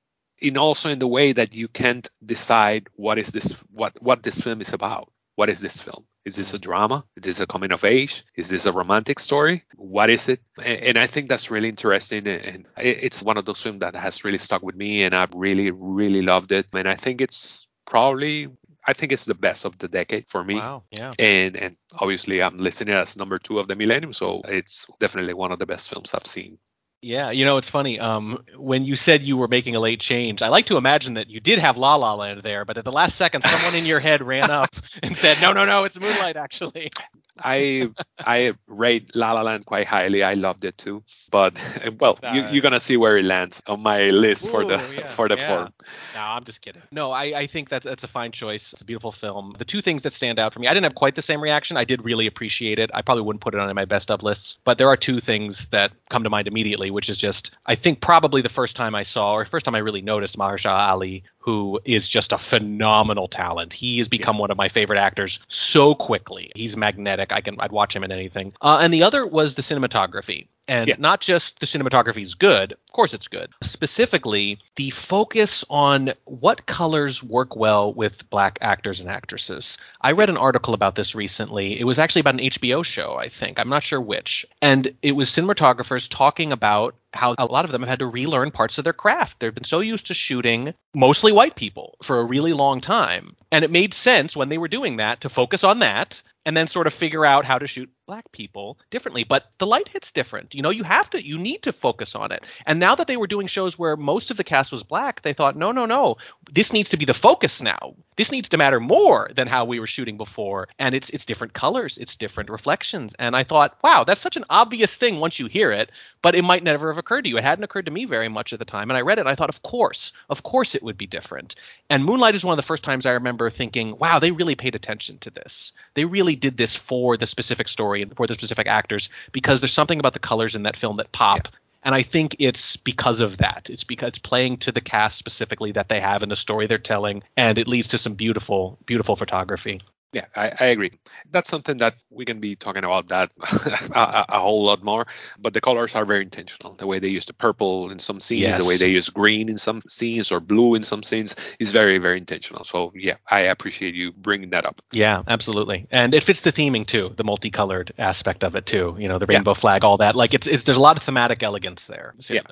And also in the way that you can't decide what is this what what this film is about. What is this film? Is this a drama? Is this a coming of age? Is this a romantic story? What is it? And, and I think that's really interesting. And it's one of those films that has really stuck with me, and I've really, really loved it. And I think it's probably, I think it's the best of the decade for me. Wow. Yeah. And and obviously I'm listing it as number two of the millennium, so it's definitely one of the best films I've seen. Yeah, you know, it's funny. Um, when you said you were making a late change, I like to imagine that you did have La La Land there, but at the last second, someone in your head ran up and said, "No, no, no, it's Moonlight." Actually, I I rate La La Land quite highly. I loved it too, but well, you, uh, you're gonna see where it lands on my list for the yeah, for the yeah. form. No, I'm just kidding. No, I, I think that's that's a fine choice. It's a beautiful film. The two things that stand out for me, I didn't have quite the same reaction. I did really appreciate it. I probably wouldn't put it on my best of lists, but there are two things that come to mind immediately, which is just I think probably the first time I saw or first time I really noticed Mahershala Ali, who is just a phenomenal talent. He has become one of my favorite actors so quickly. He's magnetic. I can I'd watch him in anything. Uh, and the other was the cinematography. And Yeah. not just the cinematography is good, of course it's good. Specifically, the focus on what colors work well with black actors and actresses. I read an article about this recently. It was actually about an HBO show, I think. I'm not sure which. And it was cinematographers talking about how a lot of them have had to relearn parts of their craft. They've been so used to shooting mostly white people for a really long time. And it made sense when they were doing that to focus on that and then sort of figure out how to shoot black people differently. But the light hits different. You know, you have to, you need to focus on it. And now that they were doing shows where most of the cast was black, they thought, no, no, no, this needs to be the focus now. This needs to matter more than how we were shooting before. And it's it's different colors, it's different reflections. And I thought, wow, that's such an obvious thing once you hear it, but it might never have occurred to you. It hadn't occurred to me very much at the time. And I read it, I thought, of course, of course it would be different. And Moonlight is one of the first times I remember thinking, wow, they really paid attention to this. They really did this for the specific story and for the specific actors because there's something about the colors in that film that pop. And I think it's because of that. It's because it's playing to the cast specifically that they have in the story they're telling, and it leads to some beautiful, beautiful photography. Yeah, I, I agree. That's something that we can be talking about that a, a whole lot more. But the colors are very intentional. The way they use the purple in some scenes, Yes. the way they use green in some scenes or blue in some scenes is very, very intentional. So yeah, I appreciate you bringing that up. Yeah, absolutely. And it fits the theming too, the multicolored aspect of it too. You know, the Yeah. rainbow flag, all that. Like it's, it's there's a lot of thematic elegance there. Yeah.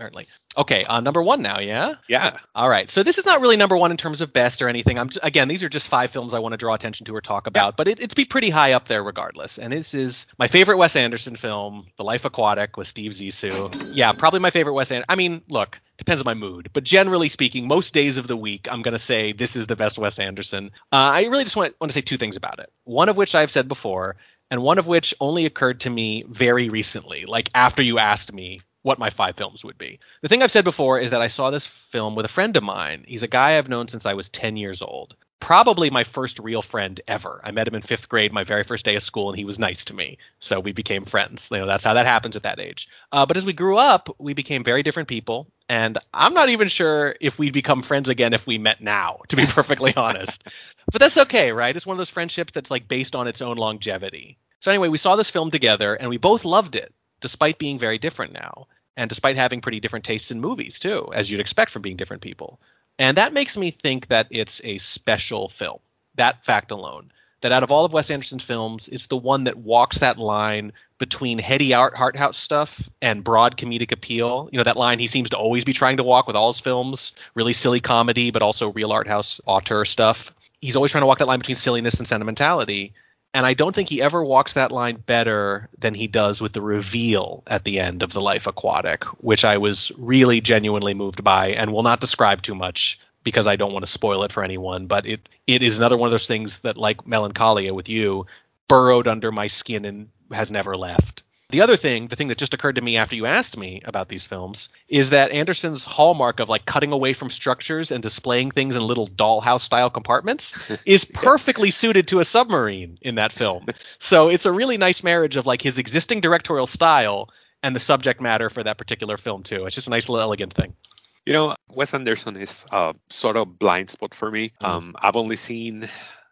Okay, uh, number one now, yeah. Yeah. All right. So this is not really number one in terms of best or anything. I'm j- again, these are just five films I want to draw attention to or talk about, but it, it's be pretty high up there regardless. And this is my favorite Wes Anderson film, The Life Aquatic with Steve Zissou. Yeah, probably my favorite Wes Anderson. I mean, look, depends on my mood, but generally speaking, most days of the week, I'm gonna say this is the best Wes Anderson. Uh, I really just want want to say two things about it. One of which I've said before, and one of which only occurred to me very recently, like after you asked me what my five films would be. The thing I've said before is that I saw this film with a friend of mine. He's a guy I've known since I was 10 years old. Probably my first real friend ever. I met him in fifth grade, my very first day of school, and he was nice to me. So we became friends. You know, that's how that happens at that age. Uh, but as we grew up, we became very different people. And I'm not even sure if we'd become friends again if we met now, to be perfectly honest. But that's okay, right? It's one of those friendships that's like based on its own longevity. So anyway, we saw this film together and we both loved it, despite being very different now. And despite having pretty different tastes in movies too, as you'd expect from being different people. And that makes me think that it's a special film. That fact alone. That out of all of Wes Anderson's films, it's the one that walks that line between heady art art house stuff and broad comedic appeal. You know, that line he seems to always be trying to walk with all his films, really silly comedy, but also real art house auteur stuff. He's always trying to walk that line between silliness and sentimentality. And I don't think he ever walks that line better than he does with the reveal at the end of The Life Aquatic, which I was really genuinely moved by and will not describe too much because I don't want to spoil it for anyone. But it it is another one of those things that, like Melancholia with you, burrowed under my skin and has never left. The other thing, the thing that just occurred to me after you asked me about these films, is that Anderson's hallmark of like cutting away from structures and displaying things in little dollhouse style compartments is perfectly suited to a submarine in that film. So it's a really nice marriage of like his existing directorial style and the subject matter for that particular film too. It's just a nice little elegant thing. You know, Wes Anderson is uh, sort of blind spot for me. Mm. Um, I've only seen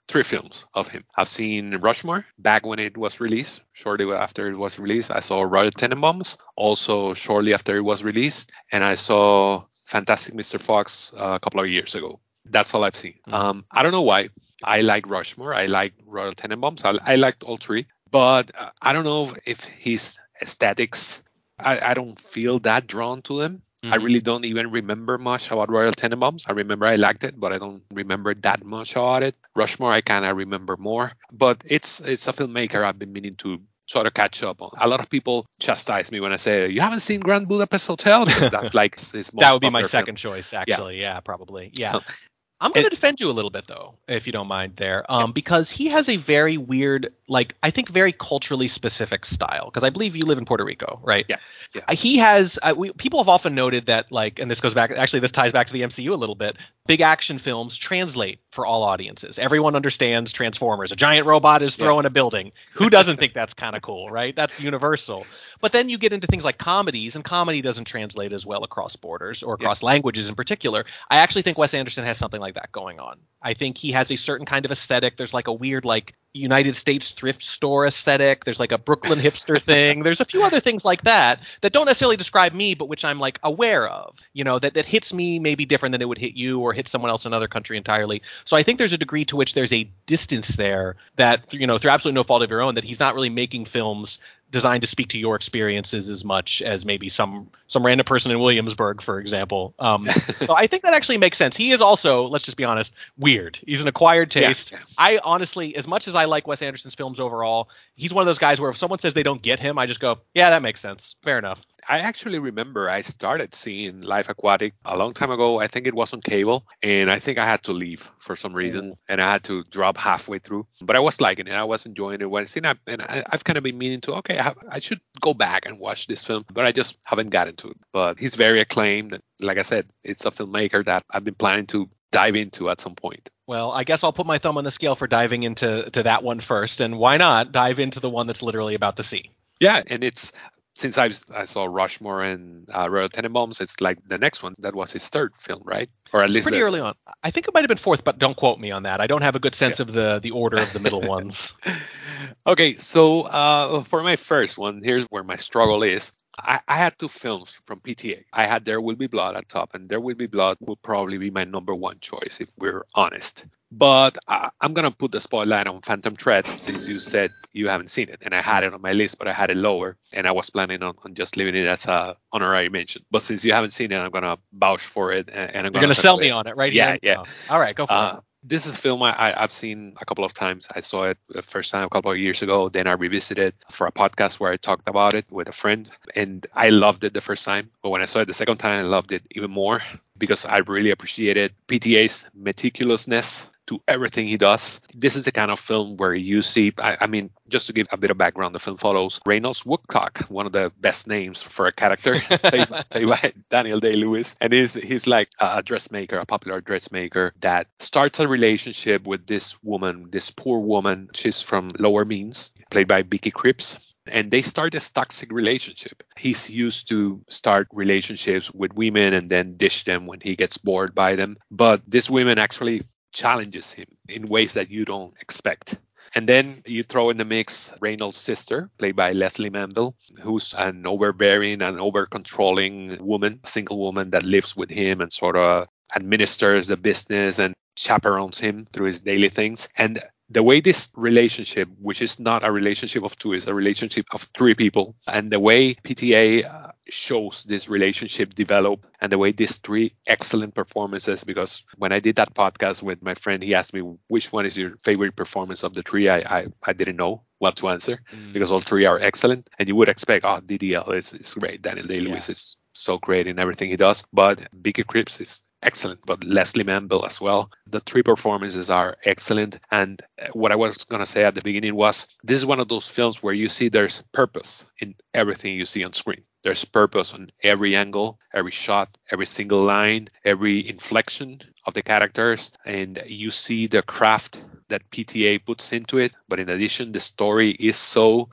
three films of him. I've seen Rushmore back when it was released, shortly after it was released. I saw Royal Tenenbaums also shortly after it was released, and I saw Fantastic Mr. Fox uh, a couple of years ago. That's all I've seen. Mhm. Um, I don't know why. I like Rushmore. I like Royal Tenenbaums. I, I liked all three, but uh, I don't know if his aesthetics. I, I don't feel that drawn to them. I Mhm. really don't even remember much about Royal Tenenbaums. I remember I liked it, but I don't remember that much about it. Rushmore, I kind of remember more. But it's it's a filmmaker I've been meaning to sort of catch up on. A lot of people chastise me when I say you haven't seen Grand Budapest Hotel that's like his most that would be my popular film. second choice, actually. Yeah, probably. Yeah. I'm going to defend you a little bit though, if you don't mind there, um, because he has a very weird, like I think very culturally specific style. Because I believe you live in Puerto Rico, right? Yeah, yeah. Uh, He has. Uh, we, people have often noted that, like, and this goes back. Actually, this ties back to the MCU a little bit. Big action films translate for all audiences. Everyone understands Transformers. A giant robot is Yeah. throwing a building. Who doesn't think that's kind of cool, right? That's universal. But then you get into things like comedies, and comedy doesn't translate as well across borders or across languages in particular. I actually think Wes Anderson has something like that going on. I think he has a certain kind of aesthetic. There's like a weird, like United States thrift store aesthetic. There's like a Brooklyn hipster thing. There's a few other things like that that don't necessarily describe me, but which I'm like aware of. You know, that that hits me maybe different than it would hit you or hit someone else in another country entirely. So I think there's a degree to which there's a distance there that you know, through absolutely no fault of your own, that he's not really making films designed to speak to your experiences as much as maybe some some random person in Williamsburg, for example. Um, so I think that actually makes sense. He is also, let's just be honest, weird. He's an acquired taste. yeah. I honestly, as much as I like Wes Anderson's films overall, he's one of those guys where if someone says they don't get him, I just go, yeah, that makes sense. Fair enough. I actually remember I started seeing Life Aquatic a long time ago. I think it was on cable, and I think I had to leave for some reason, and I had to drop halfway through. But I was liking it. I was enjoying it when I seen it, and I, I've kind of been meaning to. Okay, I, have, I should go back and watch this film, but I just haven't gotten to it. But he's very acclaimed. Like I said, it's a filmmaker that I've been planning to dive into at some point. Well, I guess I'll put my thumb on the scale for diving into to that one first, and why not dive into the one that's literally about the sea? Yeah, and it's since I've, I saw Rushmore and uh, Royal Tenenbaums, it's like the next one. That was his third film, right? Or at least Pretty the- early on. I think it might have been fourth, but don't quote me on that. I don't have a good sense of the the order of the middle ones. okay, so uh, for my first one, here's where my struggle is. I, I had two films from PTA. I had There Will Be Blood at top, and There Will Be Blood will probably be my number one choice if we're honest. But I, I'm gonna put the spotlight on Phantom Thread since you said you haven't seen it, and I had it on my list, but I had it lower, and I was planning on, on just leaving it as a honorary mention. But since you haven't seen it, I'm gonna vouch for it, and, and I'm You're gonna sell me it. on it, right? Yeah, here? yeah. Oh, all right, go for Uh, it. This is a film I, I've seen a couple of times. I saw it the first time a couple of years ago. Then I revisited for a podcast where I talked about it with a friend. And I loved it the first time. But when I saw it the second time, I loved it even more because I really appreciated PTA's meticulousness to everything he does. This is the kind of film where you see, I, I mean, just to give a bit of background, the film follows Reynolds Woodcock, one of the best names for a character, played, played by Daniel Day Lewis. And he's, he's like a dressmaker, a popular dressmaker that starts a relationship with this woman, this poor woman. She's from lower means, played by Vicky Krieps and they start this toxic relationship. He's used to start relationships with women and then dish them when he gets bored by them. But this woman actually challenges him in ways that you don't expect. And then you throw in the mix Reynolds' sister, played by Lesley Manville, who's an overbearing and over controlling woman, single woman that lives with him and sort of administers the business and chaperones him through his daily things. And the way this relationship, which is not a relationship of two, is a relationship of three people, and the way PTA uh, shows this relationship develop, and the way these three excellent performances, because when I did that podcast with my friend, he asked me which one is your favorite performance of the three. I I, I didn't know what to answer because all three are excellent, and you would expect, oh, DDL is, is great. Daniel Day Lewis is so great in everything he does, but Vicky Krieps is excellent, but Lesley Manville as well. The three performances are excellent. And uh, what I was going to say at the beginning was this is one of those films where you see there's purpose in everything you see on screen. There's purpose on every angle, every shot, every single line, every inflection of the characters. And you see the craft that PTA puts into it. But in addition, the story is so.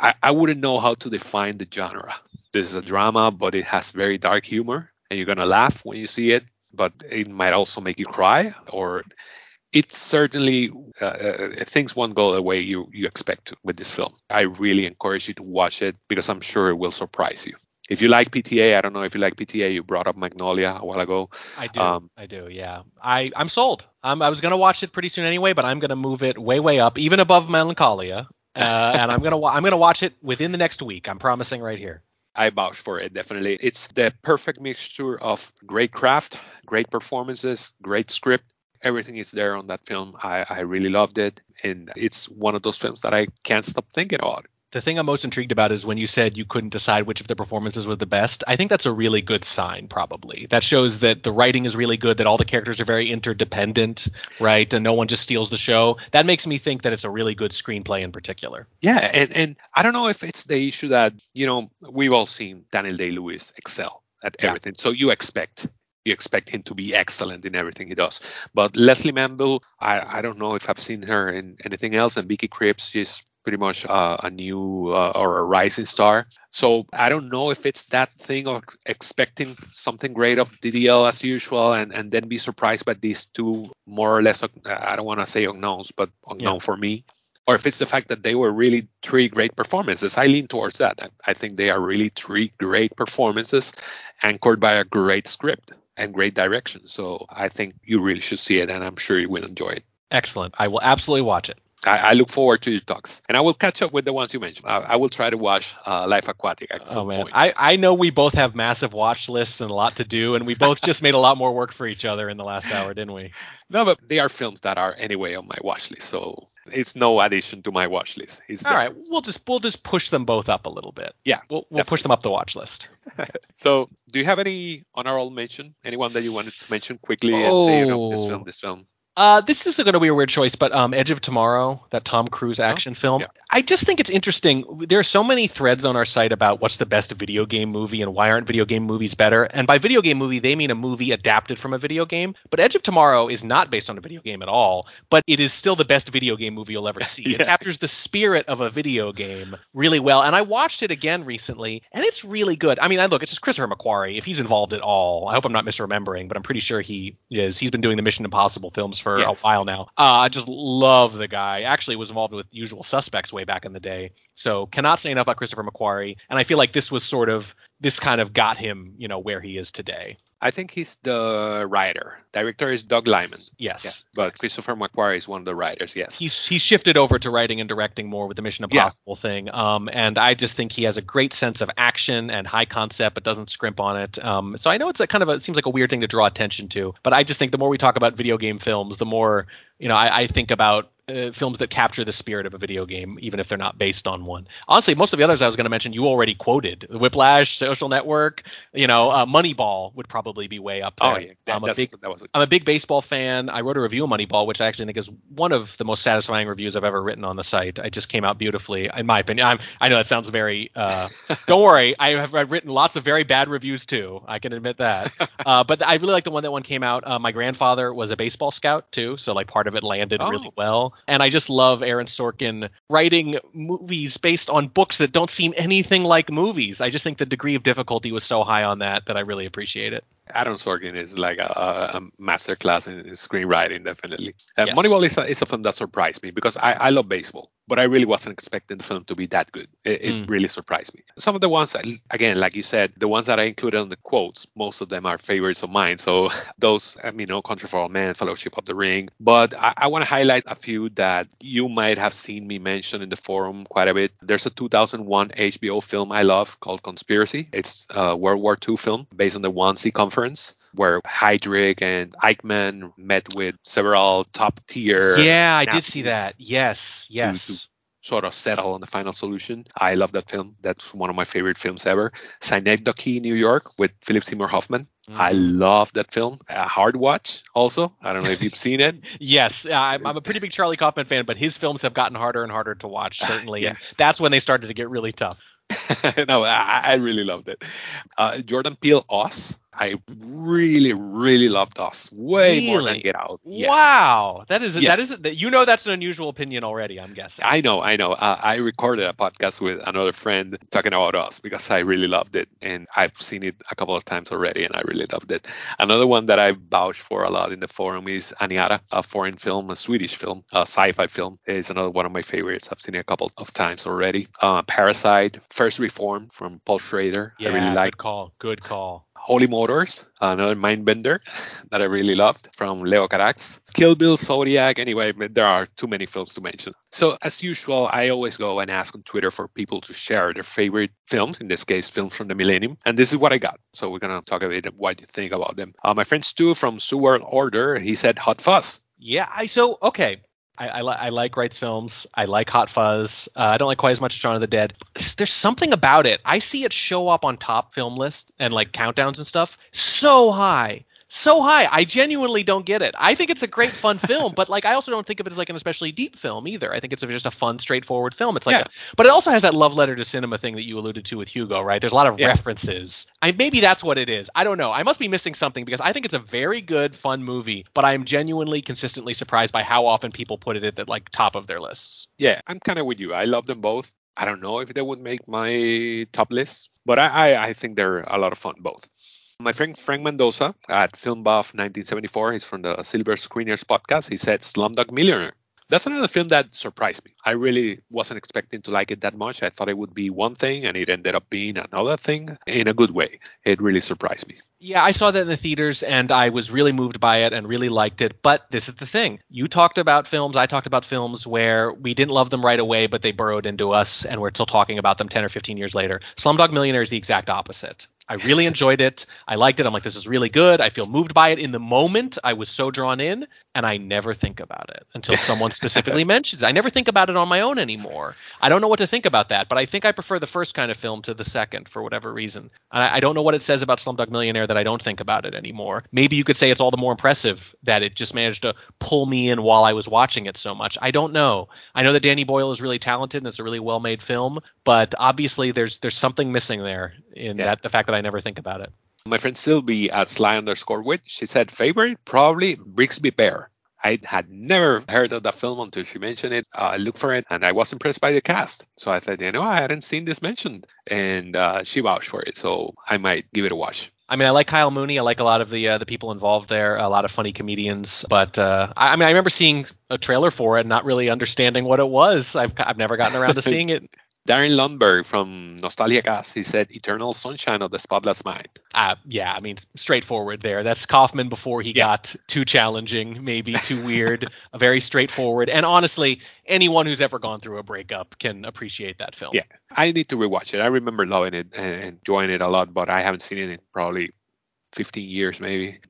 I, I wouldn't know how to define the genre. This is a drama, but it has very dark humor and you're gonna laugh when you see it but it might also make you cry or it's certainly uh, uh, things won't go the way you, you expect to with this film. I really encourage you to watch it because I'm sure it will surprise you. If you like PTA, I don't know if you like PTA. You brought up Magnolia a while ago. I do. Um, I do. Yeah. I I'm sold. I'm, I was gonna watch it pretty soon anyway, but I'm gonna move it way way up, even above Melancholia. Uh, and I'm gonna wa- I'm gonna watch it within the next week. I'm promising right here. I vouch for it definitely. It's the perfect mixture of great craft, great performances, great script. Everything is there on that film. I, I really loved it, and it's one of those films that I can't stop thinking about. The thing I'm most intrigued about is when you said you couldn't decide which of the performances was the best. I think that's a really good sign, probably. That shows that the writing is really good, that all the characters are very interdependent, right? And no one just steals the show. That makes me think that it's a really good screenplay in particular. Yeah, and, and I don't know if it's the issue that, you know, we've all seen Daniel Day Lewis excel at Yeah. everything. So you expect you expect him to be excellent in everything he does. But Lesley Manville, I, I don't know if I've seen her in anything else. And Vicky Krieps, she's pretty much uh, a new uh, or a rising star. So I don't know if it's that thing of expecting something great of DDL as usual and, and then be surprised by these two more or less, I don't want to say unknowns, but unknown Yeah. for me or if it's the fact that they were really three great performances. I lean towards that. I, I think they are really three great performances anchored by a great script and great direction. So I think you really should see it, and I'm sure you will enjoy it. Excellent. I will absolutely watch it. I, I look forward to your talks, and I will catch up with the ones you mentioned. I, I will try to watch uh, Life Aquatic at Oh some man, point. I, I know we both have massive watch lists and a lot to do, and we both just made a lot more work for each other in the last hour, didn't we? no, but they are films that are anyway on my watch list, so it's no addition to my watch list. It's All right, we'll just we'll just push them both up a little bit. Yeah, We'll we'll push them up the watch list. So, do you have any honorable mention? Anyone that you wanted to mention quickly and say, you know, this Oh. film, this film? Uh, this is going to be a weird choice, but um, Edge of Tomorrow, that Tom Cruise action film, yeah. I just think it's interesting. There are so many threads on our site about what's the best video game movie and why aren't video game movies better. And by video game movie, they mean a movie adapted from a video game. But Edge of Tomorrow is not based on a video game at all, but it is still the best video game movie you'll ever see. It captures the spirit of a video game really well. And I watched it again recently, and it's really good. I mean, I look, it's just Christopher McQuarrie. If he's involved at all, I hope I'm not misremembering, but I'm pretty sure he is. He's been doing the Mission Impossible films for Yes. a while now. Uh, I just love the guy. Actually, was involved with Usual Suspects way back in the day. So cannot say enough about Christopher McQuarrie. And I feel like this was sort of this kind of got him, you know, where he is today. I think he's the writer. Director is Doug Liman. Yes. Yeah, but Christopher McQuarrie is one of the writers. Yes. He's he's shifted over to writing and directing more with the Mission Yeah. Impossible thing. Um, and I just think he has a great sense of action and high concept, but doesn't scrimp on it. Um, so I know it's a kind of a it seems like a weird thing to draw attention to, but I just think the more we talk about video game films, the more you know I, I think about uh, films that capture the spirit of a video game, even if they're not based on one. Honestly, most of the others I was going to mention, you already quoted. Whiplash, Social Network, you know, uh, Moneyball would probably be way up there. oh yeah, that, I'm a big that was. I'm a big baseball fan. I wrote a review of Moneyball, which I actually think is one of the most satisfying reviews I've ever written on the site. It just came out beautifully, in my opinion. I'm, I know that sounds very. Uh, don't worry, I have I've written lots of very bad reviews too. I can admit that. Uh, but I really like the one that one came out. Uh, my grandfather was a baseball scout too, so like part of it landed Oh. really well. And I just love Aaron Sorkin writing movies based on books that don't seem anything like movies. I just think the degree of difficulty was so high on that that I really appreciate it. Aaron Sorkin is like a, a, a master class in, in screenwriting, definitely. Uh, Yes. Moneyball is a, is a film that surprised me because I, I love baseball, but I really wasn't expecting the film to be that good. It, it Mm. really surprised me. Some of the ones, that, again, like you said, the ones that I included on the quotes, most of them are favorites of mine. So those, I mean, No Country for Old Men, Fellowship of the Ring. But I, I want to highlight a few that you might have seen me mention in the forum quite a bit. There's a 2001 HBO film I love called Conspiracy. It's a World War II film based on the Wannsee Conference where Heydrich and Eichmann met with several top tier Yeah, I did see that. Yes, yes. sort of settle on the final solution. I love that film. That's one of my favorite films ever. Synecdoche, New York, with Philip Seymour Hoffman. I Mm. love that film. A hard watch, also. I don't know if you've seen it. Yes, I'm, I'm a pretty big Charlie Kaufman fan, but his films have gotten harder and harder to watch, certainly. Yeah. And that's when they started to get really tough. no, I, I really loved it. Uh, Jordan Peele, Us. I really, really loved Us. Way more than Get Out. Yes. Wow, that is that Yes. is that you know that's an unusual opinion already. I'm guessing. I know, I know. Uh, I recorded a podcast with another friend talking about us because I really loved it, and I've seen it a couple of times already, and I really loved it. Another one that I vouch for a lot in the forum is Aniara, a foreign film, a Swedish film, a sci-fi film. Is another one of my favorites. I've seen it a couple of times already. Uh, Parasite, First Reformed from Paul Schrader. yeah, I really like. good call. Good call. Holy Motors, another mind bender that I really loved from Leos Carax. Kill Bill, Zodiac. Anyway, there are too many films to mention. So, as usual, I always go and ask on Twitter for people to share their favorite films, in this case, films from the millennium. And this is what I got. So, we're going to talk a bit what you think about them. Uh, my friend Stu from World Order, he said Hot Fuzz. Yeah, I so okay. I, I, I like Wright's films. I like Hot Fuzz. Uh, I don't like quite as much Shaun of the Dead. There's something about it. I see it show up on top film lists and like countdowns and stuff so high. So high. I genuinely don't get it. I think it's a great fun film, but like I also don't think of it as like an especially deep film either. I think it's just a fun, straightforward film. It's like Yeah. a, but it also has that love letter to cinema thing that you alluded to with Hugo, right? There's a lot of Yeah. references. I maybe that's what it is. I don't know. I must be missing something because I think it's a very good, fun movie, but I am genuinely consistently surprised by how often people put it at the like top of their lists. Yeah, I'm kind of with you. I love them both. I don't know if they would make my top list, but I, I, I think they're a lot of fun both. My friend Frank Mendoza at Film Buff 1974, he's from the Silver Screeners podcast. He said Slumdog Millionaire. That's another film that surprised me. I really wasn't expecting to like it that much. I thought it would be one thing, and it ended up being another thing in a good way. It really surprised me. Yeah, I saw that in the theaters and I was really moved by it and really liked it. But this is the thing. You talked about films, I talked about films where we didn't love them right away, but they burrowed into us and we're still talking about them 10 or 15 years later. Slumdog Millionaire is the exact opposite. I really enjoyed it. I liked it. I'm like, this is really good. I feel moved by it in the moment. I was so drawn in, and I never think about it until someone specifically mentions. it. I never think about it on my own anymore. I don't know what to think about that, but I think I prefer the first kind of film to the second for whatever reason. I, I don't know what it says about Slumdog Millionaire that I don't think about it anymore. Maybe you could say it's all the more impressive that it just managed to pull me in while I was watching it so much. I don't know. I know that Danny Boyle is really talented and it's a really well-made film, but obviously there's there's something missing there in Yeah. that the fact that I never think about it. My friend Sylvie at Sly underscore Wit, she said favorite probably Brigsby Bear. I had never heard of that film until she mentioned it. Uh, I looked for it and I was impressed by the cast. So I thought, you know, I hadn't seen this mentioned, and uh, she vouched for it. So I might give it a watch. I mean, I like Kyle Mooney. I like a lot of the uh, the people involved there. A lot of funny comedians. But uh, I, I mean, I remember seeing a trailer for it, and not really understanding what it was. I've I've never gotten around to seeing it. Darren Lundberg from Nostalgia Cast, he said Eternal Sunshine of the Spotless Mind. Uh, yeah, I mean, straightforward there. That's Kaufman before he got too challenging, maybe too weird. a very straightforward. And honestly, anyone who's ever gone through a breakup can appreciate that film. Yeah, I need to rewatch it. I remember loving it and enjoying it a lot, but I haven't seen it in probably 15 years, maybe.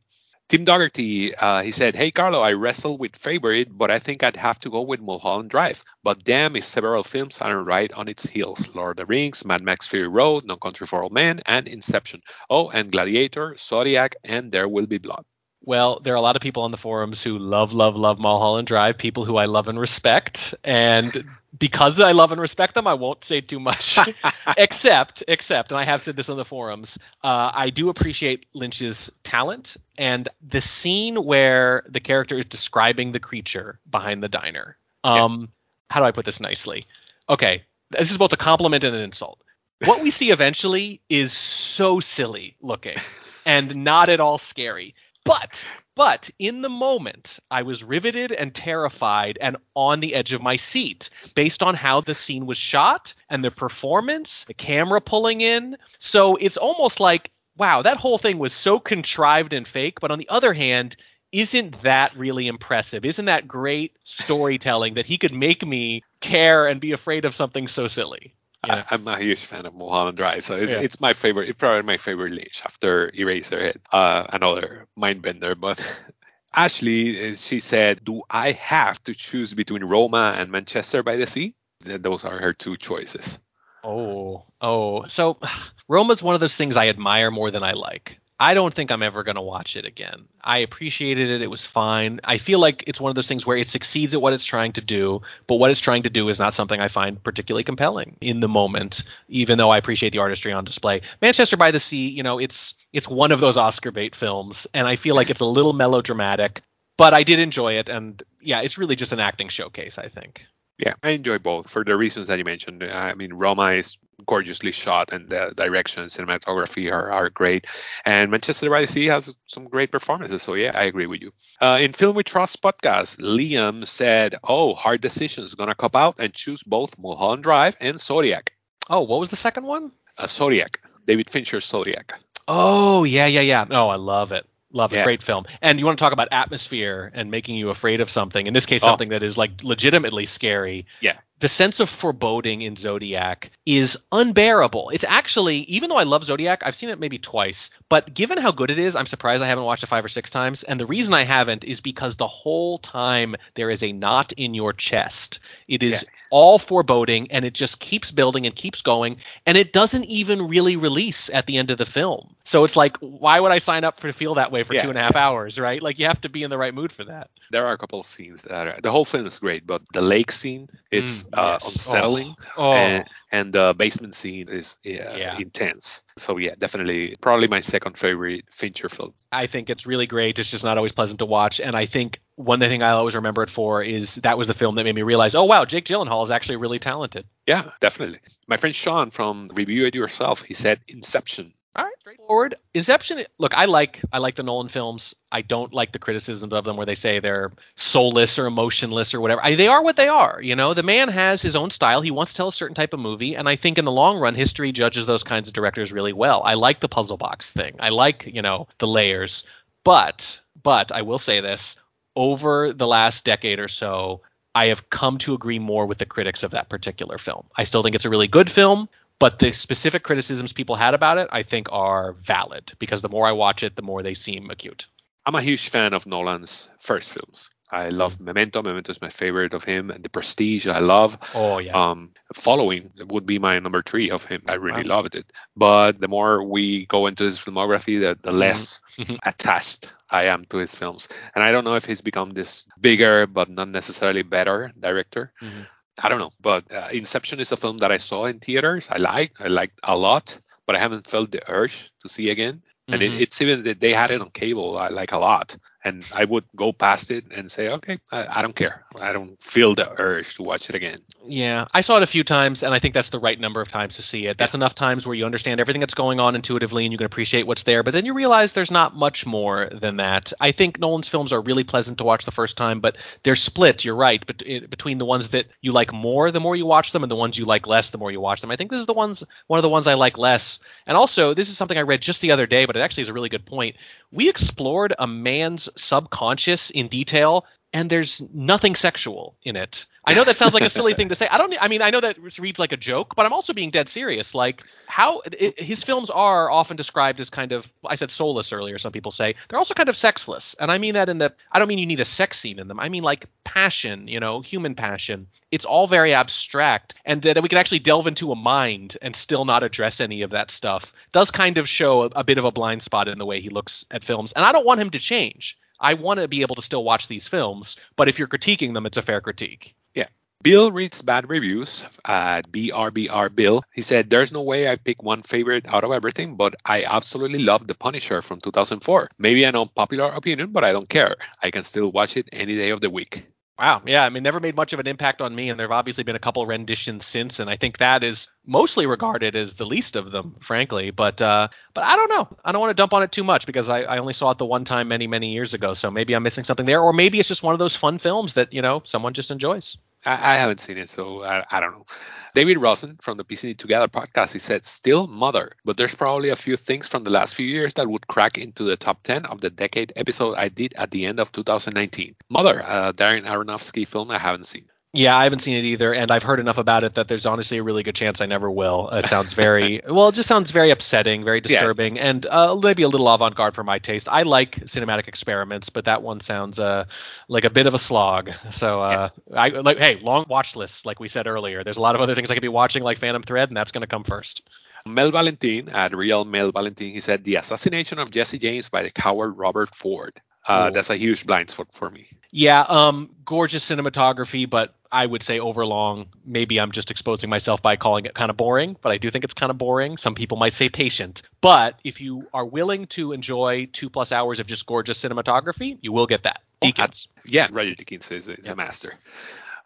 Tim Dougherty, uh, he said, Hey, Carlo, I wrestled with favorite, but I think I'd have to go with Mulholland Drive. But damn if several films aren't right on its heels Lord of the Rings, Mad Max Fury Road, No Country for Old Men, and Inception. Oh, and Gladiator, Zodiac, and There Will Be Blood. Well, there are a lot of people on the forums who love, love, love Mulholland Drive, people who I love and respect. And because I love and respect them, I won't say too much. except, except, and I have said this on the forums, uh, I do appreciate Lynch's talent and the scene where the character is describing the creature behind the diner. Um, How do I put this nicely? Okay, this is both a compliment and an insult. What we see eventually is so silly looking and not at all scary. But but in the moment, I was riveted and terrified and on the edge of my seat based on how the scene was shot and the performance, the camera pulling in. So it's almost like, wow, that whole thing was so contrived and fake. But on the other hand, isn't that really impressive? Isn't that great storytelling that he could make me care and be afraid of something so silly? Yeah. I, I'm a huge fan of Mulholland Drive, so it's, Yeah. it's my favorite. It's probably my favorite Lynch after Eraserhead, uh, another mindbender. But Ashley, uh, she said, "Do I have to choose between Roma and Manchester by the Sea?" Those are her two choices. Oh, oh. So Roma's one of those things I admire more than I like. I don't think I'm ever going to watch it again. I appreciated it. It was fine. I feel like it's one of those things where it succeeds at what it's trying to do, but what it's trying to do is not something I find particularly compelling in the moment, even though I appreciate the artistry on display. Manchester by the Sea, you know, it's it's one of those Oscar bait films, and I feel like it's a little melodramatic, but I did enjoy it, and yeah, it's really just an acting showcase, I think. Yeah, I enjoy both for the reasons that you mentioned. I mean, Roma is gorgeously shot, and the direction and cinematography are, are great. And Manchester by the Sea has some great performances. So yeah, I agree with you. Uh, in Film We Trust podcast, Liam said, "Oh, hard decisions. Gonna cop out and choose both Mulholland Drive and Zodiac." Oh, what was the second one? Uh, Zodiac, David Fincher's Zodiac. Oh, yeah, yeah, yeah. Oh, I love it. Love Yeah. it. Great film. And you want to talk about atmosphere and making you afraid of something. In this case, Oh. something that is like legitimately scary. Yeah. The sense of foreboding in Zodiac is unbearable. It's actually, even though I love Zodiac, I've seen it maybe twice, but given how good it is, I'm surprised I haven't watched it five or six times. And the reason I haven't is because the whole time there is a knot in your chest. It is Yeah. all foreboding and it just keeps building and keeps going. And it doesn't even really release at the end of the film. So it's like, why would I sign up for to feel that way for Yeah. two and a half hours, right? Like you have to be in the right mood for that. There are a couple of scenes that are, the whole film is great, but the lake scene it's Mm, uh, yes. unsettling, Oh. and, and the basement scene is uh, Yeah. intense. So yeah, definitely probably my second favorite Fincher film. I think it's really great. It's just not always pleasant to watch. And I think one thing I always remember it for is that was the film that made me realize, oh wow, Jake Gyllenhaal is actually really talented. Yeah, definitely. My friend Sean from Review It Yourself, he said Inception. All right, straightforward. Inception. Look, I like I like the Nolan films. I don't like the criticisms of them where they say they're soulless or emotionless or whatever. I, they are what they are. You know, the man has his own style. He wants to tell a certain type of movie, and I think in the long run, history judges those kinds of directors really well. I like the puzzle box thing. I like you know the layers, but but I will say this: over the last decade or so, I have come to agree more with the critics of that particular film. I still think it's a really good film, but the specific criticisms people had about it, I think, are valid because the more I watch it, the more they seem acute. I'm a huge fan of Nolan's first films. I love Memento. Memento is my favorite of him. And The Prestige, I love. Oh yeah. Um, following would be my number three of him. I really loved it. But the more we go into his filmography, the, the less Mhm. attached I am to his films. And I don't know if he's become this bigger but not necessarily better director. Mhm. I don't know. But uh, Inception is a film that I saw in theaters. I liked. I liked a lot, but I haven't felt the urge to see again. And Mhm. it, it's even that they had it on cable. I like a lot, and I would go past it and say, okay, I, I don't care. I don't feel the urge to watch it again. Yeah, I saw it a few times, and I think that's the right number of times to see it. That's enough times where you understand everything that's going on intuitively and you can appreciate what's there, but then you realize there's not much more than that. I think Nolan's films are really pleasant to watch the first time, but they're split, you're right, bet- eh, between the ones that you like more the more you watch them and the ones you like less the more you watch them. I think this is the ones one of the ones I like less. And also, this is something I read just the other day, but it actually is a really good point. We explored a man's subconscious in detail and there's nothing sexual in it. I know that sounds like a silly thing to say. I don't. I mean, I know that reads like a joke, but I'm also being dead serious. Like how it, his films are often described as kind of. I said soulless earlier. Some people say they're also kind of sexless, and I mean that in the. I don't mean you need a sex scene in them. I mean like passion. You know, human passion. It's all very abstract, and that we can actually delve into a mind and still not address any of that stuff does kind of show a, a bit of a blind spot in the way he looks at films. And I don't want him to change. I want to be able to still watch these films, but if you're critiquing them, it's a fair critique. Yeah. Bill reads bad reviews uh, at BRBR Bill. He said, There's no way I pick one favorite out of everything, but I absolutely love The Punisher from 2004. Maybe an unpopular opinion, but I don't care. I can still watch it any day of the week. Wow. Yeah. I mean, never made much of an impact on me, and there have obviously been a couple renditions since, and I think that is mostly regarded as the least of them, frankly. But uh, but I don't know. I don't want to dump on it too much because I, I only saw it the one time many many years ago. So maybe I'm missing something there, or maybe it's just one of those fun films that you know someone just enjoys. I, I haven't seen it, so I, I don't know. David Rosen from the PCD Together podcast, he said, still Mother, but there's probably a few things from the last few years that would crack into the top 10 of the decade episode I did at the end of 2019. Mother, a Darren Aronofsky film I haven't seen. Yeah, I haven't seen it either, and I've heard enough about it that there's honestly a really good chance I never will. It sounds very well. It just sounds very upsetting, very Yeah. disturbing, and uh, maybe a little avant-garde for my taste. I like cinematic experiments, but that one sounds uh, like a bit of a slog. So, uh, I like hey, long watch lists, like we said earlier. There's a lot of other things I could be watching, like Phantom Thread, and that's going to come first. Mel Valentin at Real Mel Valentin, he said the assassination of Jesse James by the coward Robert Ford. Uh, that's a huge blind spot for me. Yeah, um, gorgeous cinematography, but I would say overlong. Maybe I'm just exposing myself by calling it kind of boring, but I do think it's kind of boring. Some people might say patient, but if you are willing to enjoy two plus hours of just gorgeous cinematography, you will get that. Deakins. Yeah, Roger Deakins is, is Yeah. a master.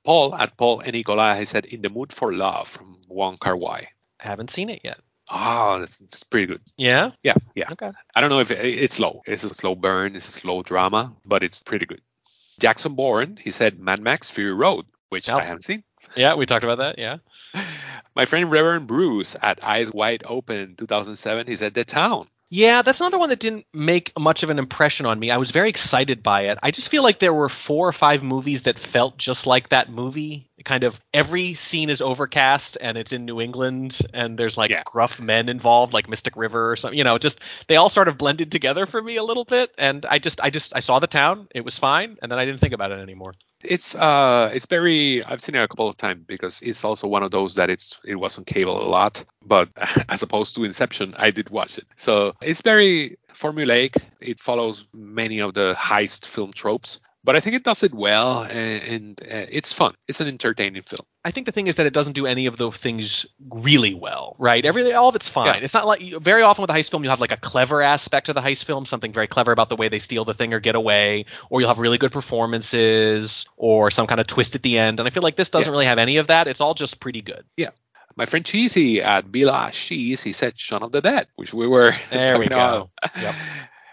Paul at Paul and Nicola, he said, In the Mood for Love from Wong Kar Wai. Haven't seen it yet. Oh, that's, that's pretty good. Yeah. Yeah, yeah. Okay. I don't know if it, it's slow. It's a slow burn. It's a slow drama, but it's pretty good. Jackson Bourne, he said Mad Max Fury Road, which Yep. I haven't seen. Yeah, we talked about that. Yeah. My friend Reverend Bruce at Eyes Wide Open 2007, he said The Town. Yeah, that's another one that didn't make much of an impression on me. I was very excited by it. I just feel like there were four or five movies that felt just like that movie. Kind of every scene is overcast and it's in New England and there's like Yeah. gruff men involved, like Mystic River or something. You know, just they all sort of blended together for me a little bit. And I just, I just, I saw the town. It was fine, and then I didn't think about it anymore. It's uh it's very I've seen it a couple of times because it's also one of those that it's it was on cable a lot, but as opposed to Inception, I did watch it. So it's very formulaic. It follows many of the heist film tropes, but I think it does it well and, and uh, it's fun. It's an entertaining film. I think the thing is that it doesn't do any of those things really well, right? Every all of it's fine. Yeah. It's not like very often with a heist film you have like a clever aspect of the heist film, something very clever about the way they steal the thing or get away, or you'll have really good performances or some kind of twist at the end. And I feel like this doesn't Yeah. really have any of that. It's all just pretty good. Yeah. My friend Cheesy at Bila Cheese, he said Shaun of the Dead, which we were There we go. Yep.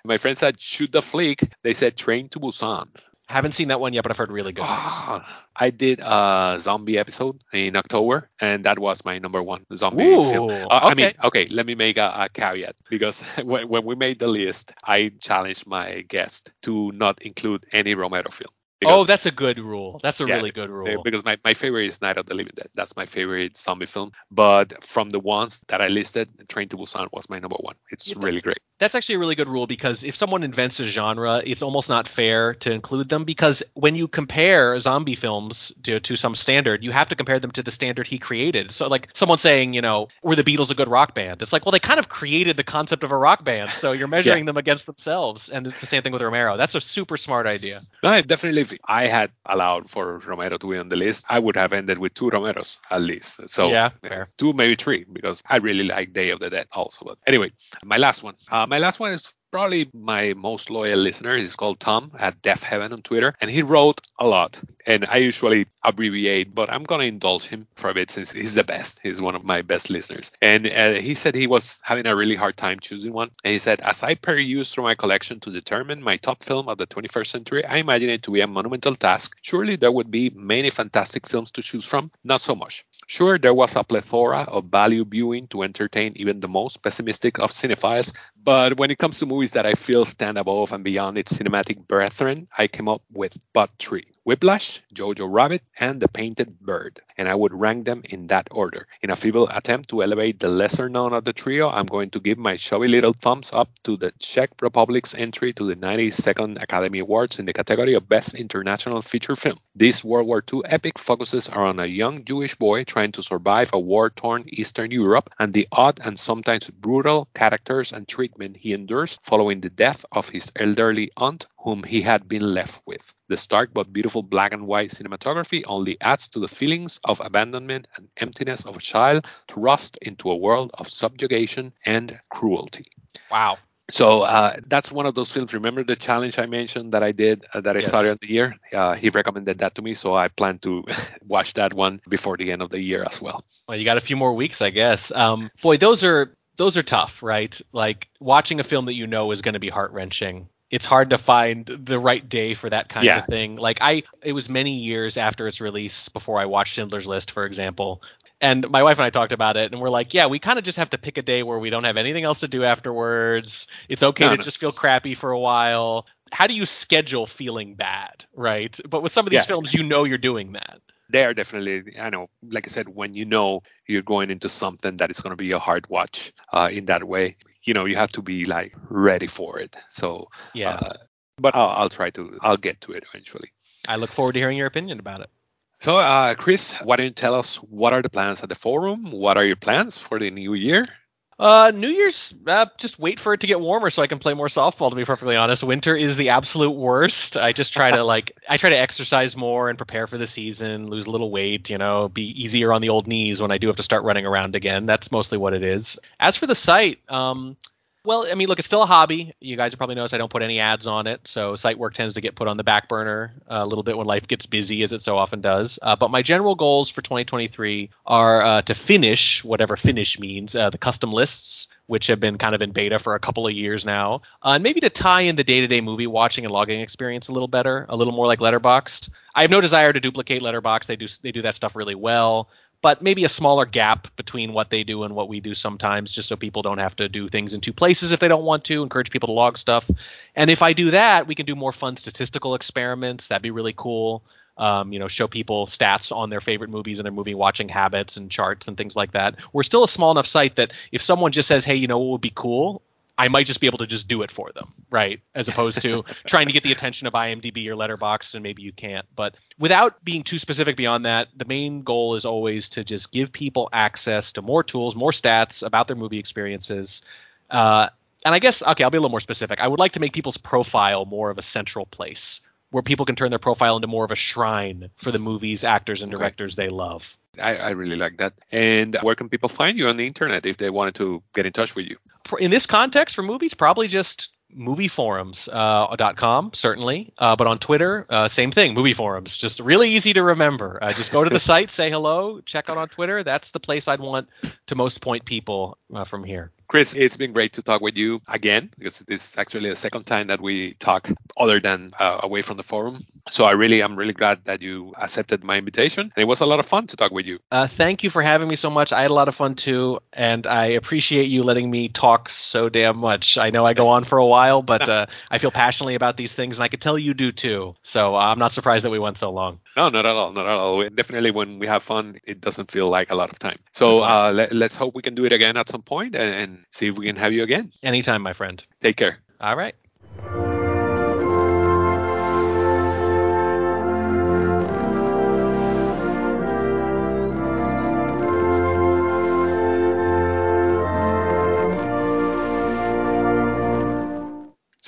My friend said Shoot the Flick. They said Train to Busan. Haven't seen that one yet, but I've heard really good. things. Ah, I did a zombie episode in October, and that was my number one zombie Ooh, film. Uh, I mean, okay. okay, let me make a, a caveat because when, when we made the list, I challenged my guest to not include any Romero film. Oh, that's a good rule. That's a Yeah, really good uh, rule. because my, my favorite is Night of the Living Dead. That's my favorite zombie film. But from the ones that I listed, Train to Busan was my number one. It's Yeah, really great. That's actually a really good rule because if someone invents a genre, it's almost not fair to include them because when you compare zombie films to, to some standard, you have to compare them to the standard he created. So, like someone saying, you know, were the Beatles a good rock band? It's like, well, they kind of created the concept of a rock band, so you're measuring them against themselves. And it's the same thing with Romero. That's a super smart idea. No, I definitely. If I had allowed for Romero to be on the list, I would have ended with two Romeros at least. So Yeah, fair. two, maybe three, because I really like Day of the Dead also. But anyway, my last one. Uh, my last one is probably my most loyal listener. He's called Tom at Deaf Heaven on Twitter, and he wrote a lot. And I usually abbreviate, but I'm gonna indulge him for a bit since he's the best. He's one of my best listeners. And uh, he said he was having a really hard time choosing one. And he said, as I peruse through my collection to determine my top film of the 21st century, I imagine it to be a monumental task. Surely there would be many fantastic films to choose from. Not so much. Sure, there was a plethora of value viewing to entertain even the most pessimistic of cinephiles, but when it comes to movies that I feel stand above and beyond its cinematic brethren, I came up with but three. Whiplash, Jojo Rabbit, and The Painted Bird, and I would rank them in that order. In a feeble attempt to elevate the lesser known of the trio, I'm going to give my showy little thumbs up to the Czech Republic's entry to the 92nd Academy Awards in the category of Best International Feature Film. This World War II epic focuses around a young Jewish boy trying to survive a war torn Eastern Europe and the odd and sometimes brutal characters and treatment he endures following the death of his elderly aunt, whom he had been left with. The stark but beautiful black and white cinematography only adds to the feelings of abandonment and emptiness of a child thrust into a world of subjugation and cruelty. Wow. So uh, that's one of those films. Remember the challenge I mentioned that I did uh, that I Yes. started in the year? Uh, he recommended that to me, so I plan to watch that one before the end of the year as well. Well, you got a few more weeks, I guess. Um, boy, those are those are tough, right? Like watching a film that you know is going to be heart wrenching. It's hard to find the right day for that kind Yeah. of thing. Like I, it was many years after its release before I watched Schindler's List, for example. And my wife and I talked about it, and we're like, yeah, we kind of just have to pick a day where we don't have anything else to do afterwards. It's okay No, to no. just feel crappy for a while. How do you schedule feeling bad, right? But with some of these Yeah. films, you know you're doing that. They are definitely, I know, like I said, when you know you're going into something that is going to be a hard watch uh, in that way, you know, you have to be like ready for it. So, Yeah. uh, but I'll, I'll try to, I'll get to it eventually. I look forward to hearing your opinion about it. So, uh, Chris, why don't you tell us what are the plans at the forum? What are your plans for the new year? Uh, New Year's, uh, just wait for it to get warmer so I can play more softball. To be perfectly honest, winter is the absolute worst. I just try to like, I try to exercise more and prepare for the season, lose a little weight, you know, be easier on the old knees when I do have to start running around again. That's mostly what it is. As for the site, um, well, I mean, look, it's still a hobby. You guys have probably noticed I don't put any ads on it, so site work tends to get put on the back burner uh, a little bit when life gets busy, as it so often does. Uh, but my general goals for 2023 are uh, to finish whatever finish means uh, the custom lists, which have been kind of in beta for a couple of years now, uh, and maybe to tie in the day-to-day movie watching and logging experience a little better, a little more like Letterboxd. I have no desire to duplicate Letterboxd; they do they do that stuff really well but maybe a smaller gap between what they do and what we do sometimes, just so people don't have to do things in two places if they don't want to. Encourage people to log stuff. And if I do that, we can do more fun statistical experiments. That'd be really cool. Um, you know, show people stats on their favorite movies and their movie watching habits and charts and things like that. We're still a small enough site that if someone just says, "Hey, you know what would be cool," I might just be able to just do it for them, right? As opposed to trying to get the attention of IMDb or Letterboxd, and maybe you can't. But without being too specific beyond that, the main goal is always to just give people access to more tools, more stats about their movie experiences. Uh, and I guess, okay, I'll be a little more specific. I would like to make people's profile more of a central place where people can turn their profile into more of a shrine for the movies, actors, and directors okay. they love. I, I, really like that. And where can people find you on the internet if they wanted to get in touch with you? In this context for movies, probably just movieforums.com, uh, certainly. Uh, but on Twitter, uh, same thing, movie forums. Just really easy to remember. Uh, just go to the site, say hello, check out on Twitter. That's the place I'd want to most point people uh, from here. Chris, it's been great to talk with you again because this is actually the second time that we talk other than uh, away from the forum. So I really, I'm really glad that you accepted my invitation, and it was a lot of fun to talk with you. Uh, thank you for having me so much. I had a lot of fun too, and I appreciate you letting me talk so damn much. I know I go on for a while, but uh, I feel passionately about these things, and I could tell you do too. So I'm not surprised that we went so long. No, not at all, not at all. Definitely, when we have fun, it doesn't feel like a lot of time. So mm-hmm. uh, let, us hope we can do it again at some point, and, and see if we can have you again. Anytime, my friend. Take care. All right.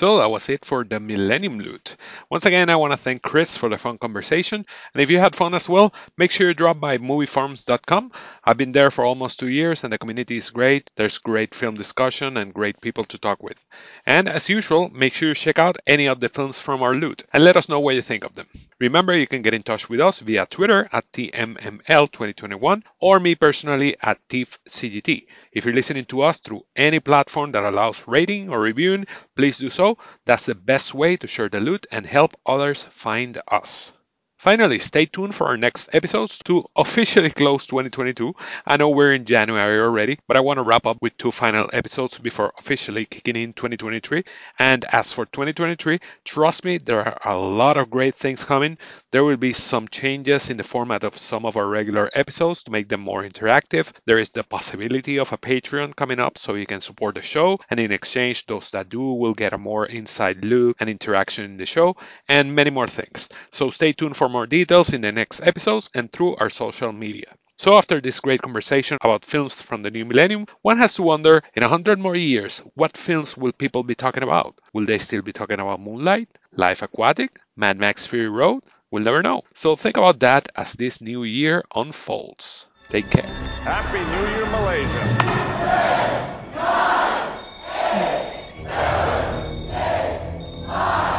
So that was it for the Millennium Loot. Once again, I want to thank Chris for the fun conversation. And if you had fun as well, make sure you drop by movieforums.com. I've been there for almost two years and the community is great. There's great film discussion and great people to talk with. And as usual, make sure you check out any of the films from our loot and let us know what you think of them. Remember, you can get in touch with us via Twitter at TMML2021 or me personally at TIFCGT. If you're listening to us through any platform that allows rating or reviewing, please do so. That's the best way to share the loot and help others find us. Finally, stay tuned for our next episodes to officially close 2022. I know we're in January already, but I want to wrap up with two final episodes before officially kicking in 2023. And as for 2023, trust me, there are a lot of great things coming. There will be some changes in the format of some of our regular episodes to make them more interactive. There is the possibility of a Patreon coming up so you can support the show, and in exchange, those that do will get a more inside look and interaction in the show, and many more things. So stay tuned for more details in the next episodes and through our social media. So after this great conversation about films from the new millennium, one has to wonder, in a hundred more years, what films will people be talking about? Will they still be talking about Moonlight, Life Aquatic, Mad Max Fury Road? We'll never know. So think about that as this new year unfolds. Take care. Happy New Year, Malaysia. perfect.